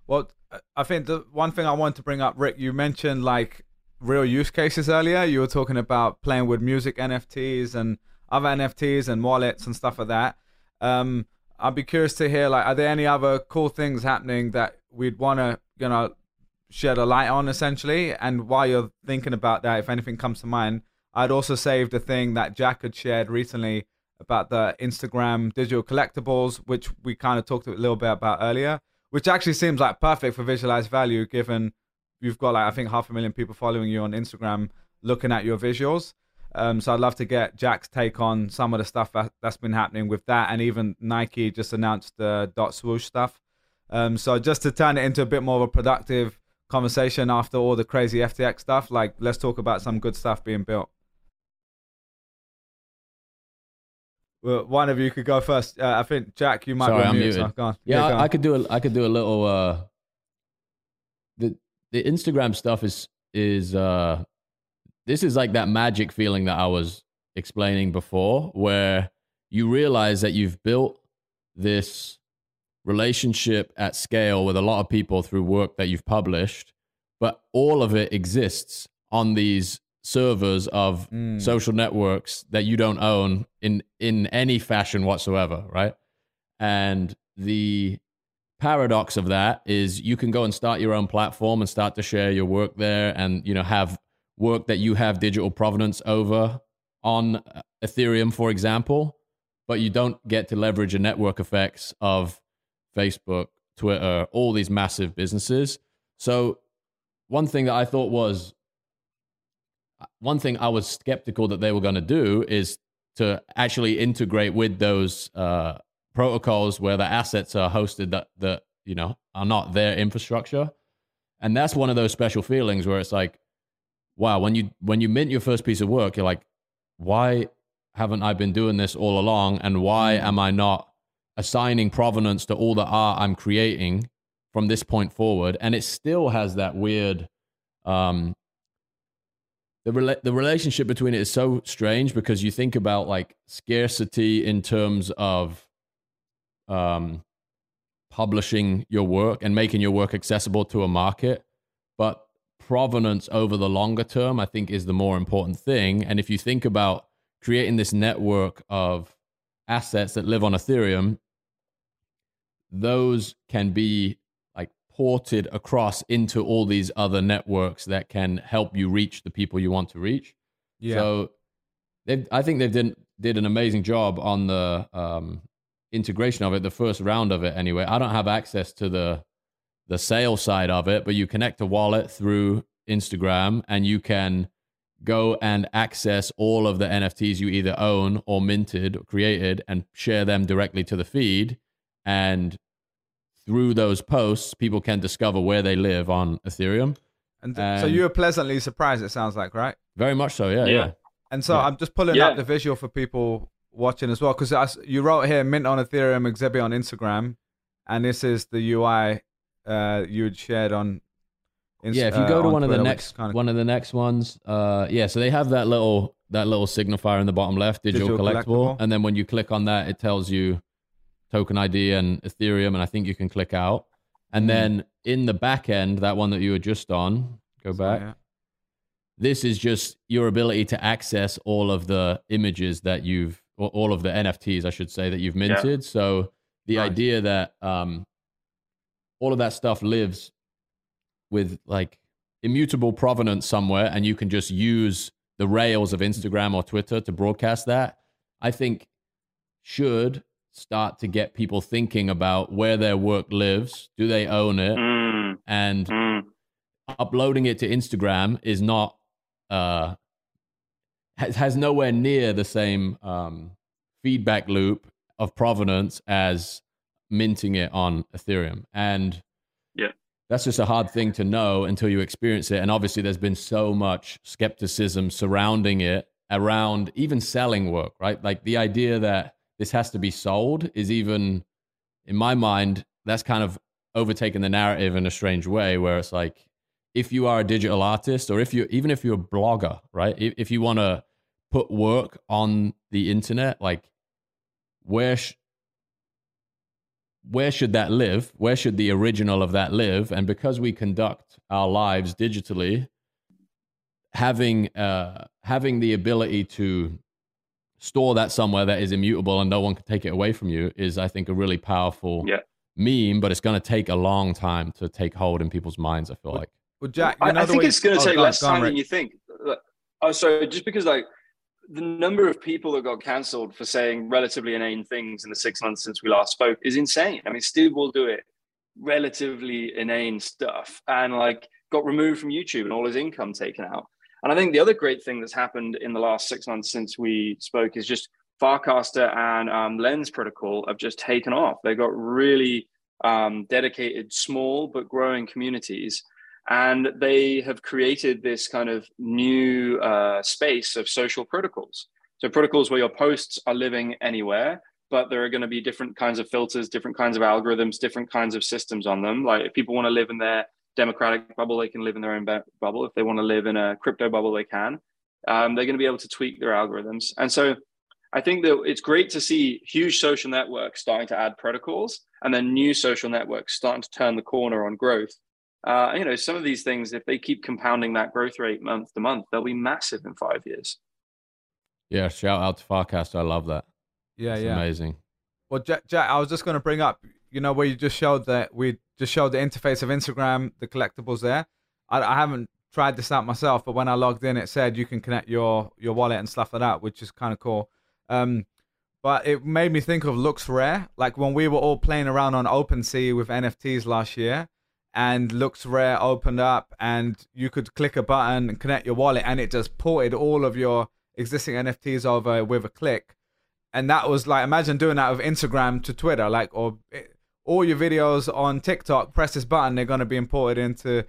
Well, I- I think the one thing I want to bring up, Ric, you mentioned like real use cases earlier. You were talking about playing with music NFTs and other NFTs and wallets and stuff like that. Um, I'd be curious to hear like, are there any other cool things happening that we'd want to, you know, shed a light on essentially? And while you're thinking about that, if anything comes to mind, I'd also saved a thing that Jack had shared recently about the Instagram digital collectibles, which we kind of talked a little bit about earlier, which actually seems like perfect for Visualize Value given you've got like I think half a million people following you on Instagram looking at your visuals. Um, so I'd love to get Jack's take on some of the stuff that, has been happening with that, and even Nike just announced the dot swoosh stuff. Um, so just to turn it into a bit more of a productive conversation after all the crazy FTX stuff, like let's talk about some good stuff being built. Well, one of you could go first. Uh, I think Jack, you might Sorry, be I'm mute, muted. so go on. Yeah, go I, on. I could do a, I could do a little. Uh, the the Instagram stuff is is uh, this is like that magic feeling that I was explaining before, where you realize that you've built this relationship at scale with a lot of people through work that you've published, but all of it exists on these servers of Mm. social networks that you don't own in in any fashion whatsoever, right? And the paradox of that is you can go and start your own platform and start to share your work there and you know have work that you have digital provenance over on uh, Ethereum for example, but you don't get to leverage the network effects of Facebook, Twitter, all these massive businesses. So one thing that I thought was one thing I was skeptical that they were going to do is to actually integrate with those uh, protocols where the assets are hosted that that you know are not their infrastructure, and that's one of those special feelings where it's like, wow, when you when you mint your first piece of work, you're like, why haven't I been doing this all along, and why am I not assigning provenance to all the art I'm creating from this point forward? And it still has that weird. Um, the rela- the relationship between it is so strange because you think about like scarcity in terms of um publishing your work and making your work accessible to a market but provenance over the longer term i think is the more important thing and if you think about creating this network of assets that live on ethereum those can be like ported across into all these other networks that can help you reach the people you want to reach. yeah. So they I think they did did an amazing job on the um, integration of it, the first round of it anyway. I don't have access to the the sale side of it, but you connect a wallet through Instagram and you can go and access all of the NFTs you either own or minted or created and share them directly to the feed and through those posts people can discover where they live on Ethereum. and so and- you were pleasantly surprised. It sounds like right. Very much so, yeah, Yeah. yeah. And so Yeah. I'm just pulling Yeah. up the visual for people watching as well because you wrote here mint on Ethereum exhibit on Instagram, and this is the UI uh, you had shared on. Inst- yeah, if you uh, go to on one of the Twitter, which next kinda- one of the next ones, uh, yeah, so they have that little that little signifier in the bottom left, digital, Digital collectible, collectible. and then when you click on that, it tells you token ID and Ethereum, and I think you can click out, and Mm. then in the back end, that one that you were just on, go back. yeah. This is just your ability to access all of the images that you've, or all of the NFTs, I should say, that you've minted. So the Nice. idea that um, all of that stuff lives with like immutable provenance somewhere, and you can just use the rails of Instagram or Twitter to broadcast that, I think should start to get people thinking about where their work lives. Do they own it? Mm, And mm. uploading it to Instagram is not uh has, has nowhere near the same um feedback loop of provenance as minting it on Ethereum. And Yeah. that's just a hard thing to know until you experience it. And obviously there's been so much skepticism surrounding it around even selling work, right? Like the idea that this has to be sold is even in my mind, that's kind of overtaken the narrative in a strange way where it's like if you are a digital artist or if you even if you're a blogger right if, if you want to put work on the internet like where sh- where should that live where should the original of that live and because we conduct our lives digitally having uh having the ability to store that somewhere that is immutable and no one can take it away from you is i think a really powerful Yeah. meme but it's going to take a long time to take hold in people's minds i feel like Well, Jack, I, I think way- it's going oh, to take less go on, time than you think. Like, Oh, sorry. Just because like the number of people that got cancelled for saying relatively inane things in the six months since we last spoke is insane. I mean, Steve will do it relatively inane stuff and like got removed from YouTube and all his income taken out. And I think the other great thing that's happened in the last six months since we spoke is just Farcaster and um, Lens Protocol have just taken off. They've got really um, dedicated, small but growing communities. And they have created this kind of new uh, space of social protocols. So, protocols where your posts are living anywhere, but there are going to be different kinds of filters, different kinds of algorithms, different kinds of systems on them. Like, if people want to live in their democratic bubble, they can live in their own bubble. If they want to live in a crypto bubble, they can. Um, they're going to be able to tweak their algorithms. And so, I think that it's great to see huge social networks starting to add protocols and then new social networks starting to turn the corner on growth. Uh, you know, some of these things, if they keep compounding that growth rate month to month, they'll be massive in five years. Yeah, shout out to Farcast. I love that. Yeah, yeah, amazing. Well, Jack, Jack, I was just going to bring up, you know, where you just showed that we just showed the interface of Instagram, the collectibles there. I, I haven't tried this out myself, but when I logged in, it said you can connect your your wallet and stuff like that, which is kind of cool. Um, but it made me think of LooksRare. like when we were all playing around on OpenSea with NFTs last year, and LooksRare. opened up, and you could click a button and connect your wallet, and it just ported all of your existing NFTs over with a click. And that was like, imagine doing that with Instagram to Twitter, like, or all your videos on TikTok, press this button, they're going to be imported into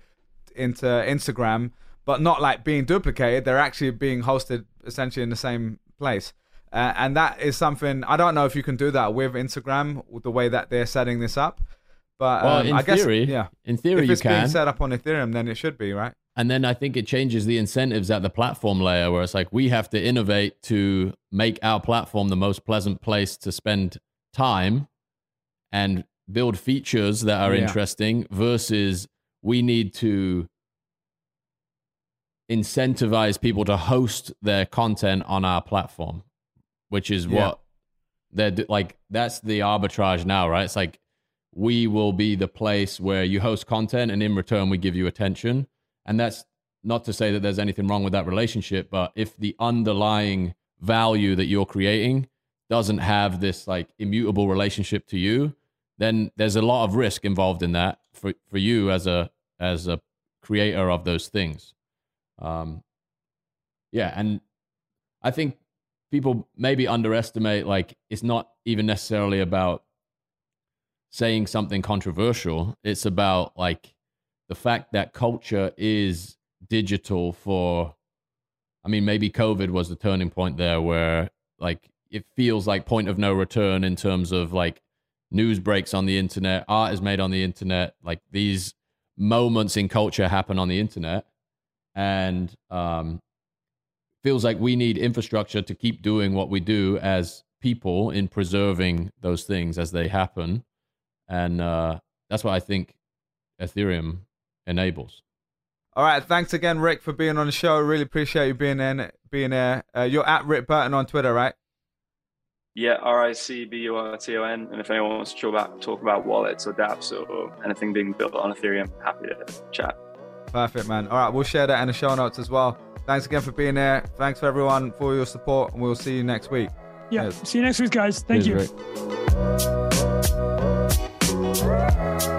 into Instagram, but not like being duplicated. They're actually being hosted essentially in the same place. Uh, and that is something I don't know if you can do that with Instagram the way that they're setting this up. But well, um, in I theory, guess, yeah, in theory, if it's you can. being set up on Ethereum, then it should be right. And then I think it changes the incentives at the platform layer, where it's like we have to innovate to make our platform the most pleasant place to spend time and build features that are Yeah. interesting versus we need to incentivize people to host their content on our platform, which is Yeah. what they're like. That's the arbitrage now, right? It's like we will be the place where you host content and in return we give you attention. And that's not to say that there's anything wrong with that relationship, but if the underlying value that you're creating doesn't have this like immutable relationship to you, then there's a lot of risk involved in that for, for you as a as a creator of those things. Um, yeah, and I think people maybe underestimate like it's not even necessarily about saying something controversial. It's about like the fact that culture is digital for I mean maybe COVID was the turning point there where like it feels like point of no return in terms of like news breaks on the internet, art is made on the internet, like these moments in culture happen on the internet and um feels like we need infrastructure to keep doing what we do as people in preserving those things as they happen and uh that's what I think Ethereum enables. All right, thanks again, Ric, for being on the show. Really appreciate you being in, being there. Uh, you're at Ric Burton on Twitter, right? Yeah, R I C B U R T O N. And if anyone wants to talk about, talk about wallets or dApps or anything being built on Ethereum, happy to chat. Perfect, man. All right, we'll share that in the show notes as well. Thanks again for being there. Thanks for everyone for your support, and we'll see you next week. Yeah. Yes. See you next week, guys. Thank Cheers, you. Ric. Thank you.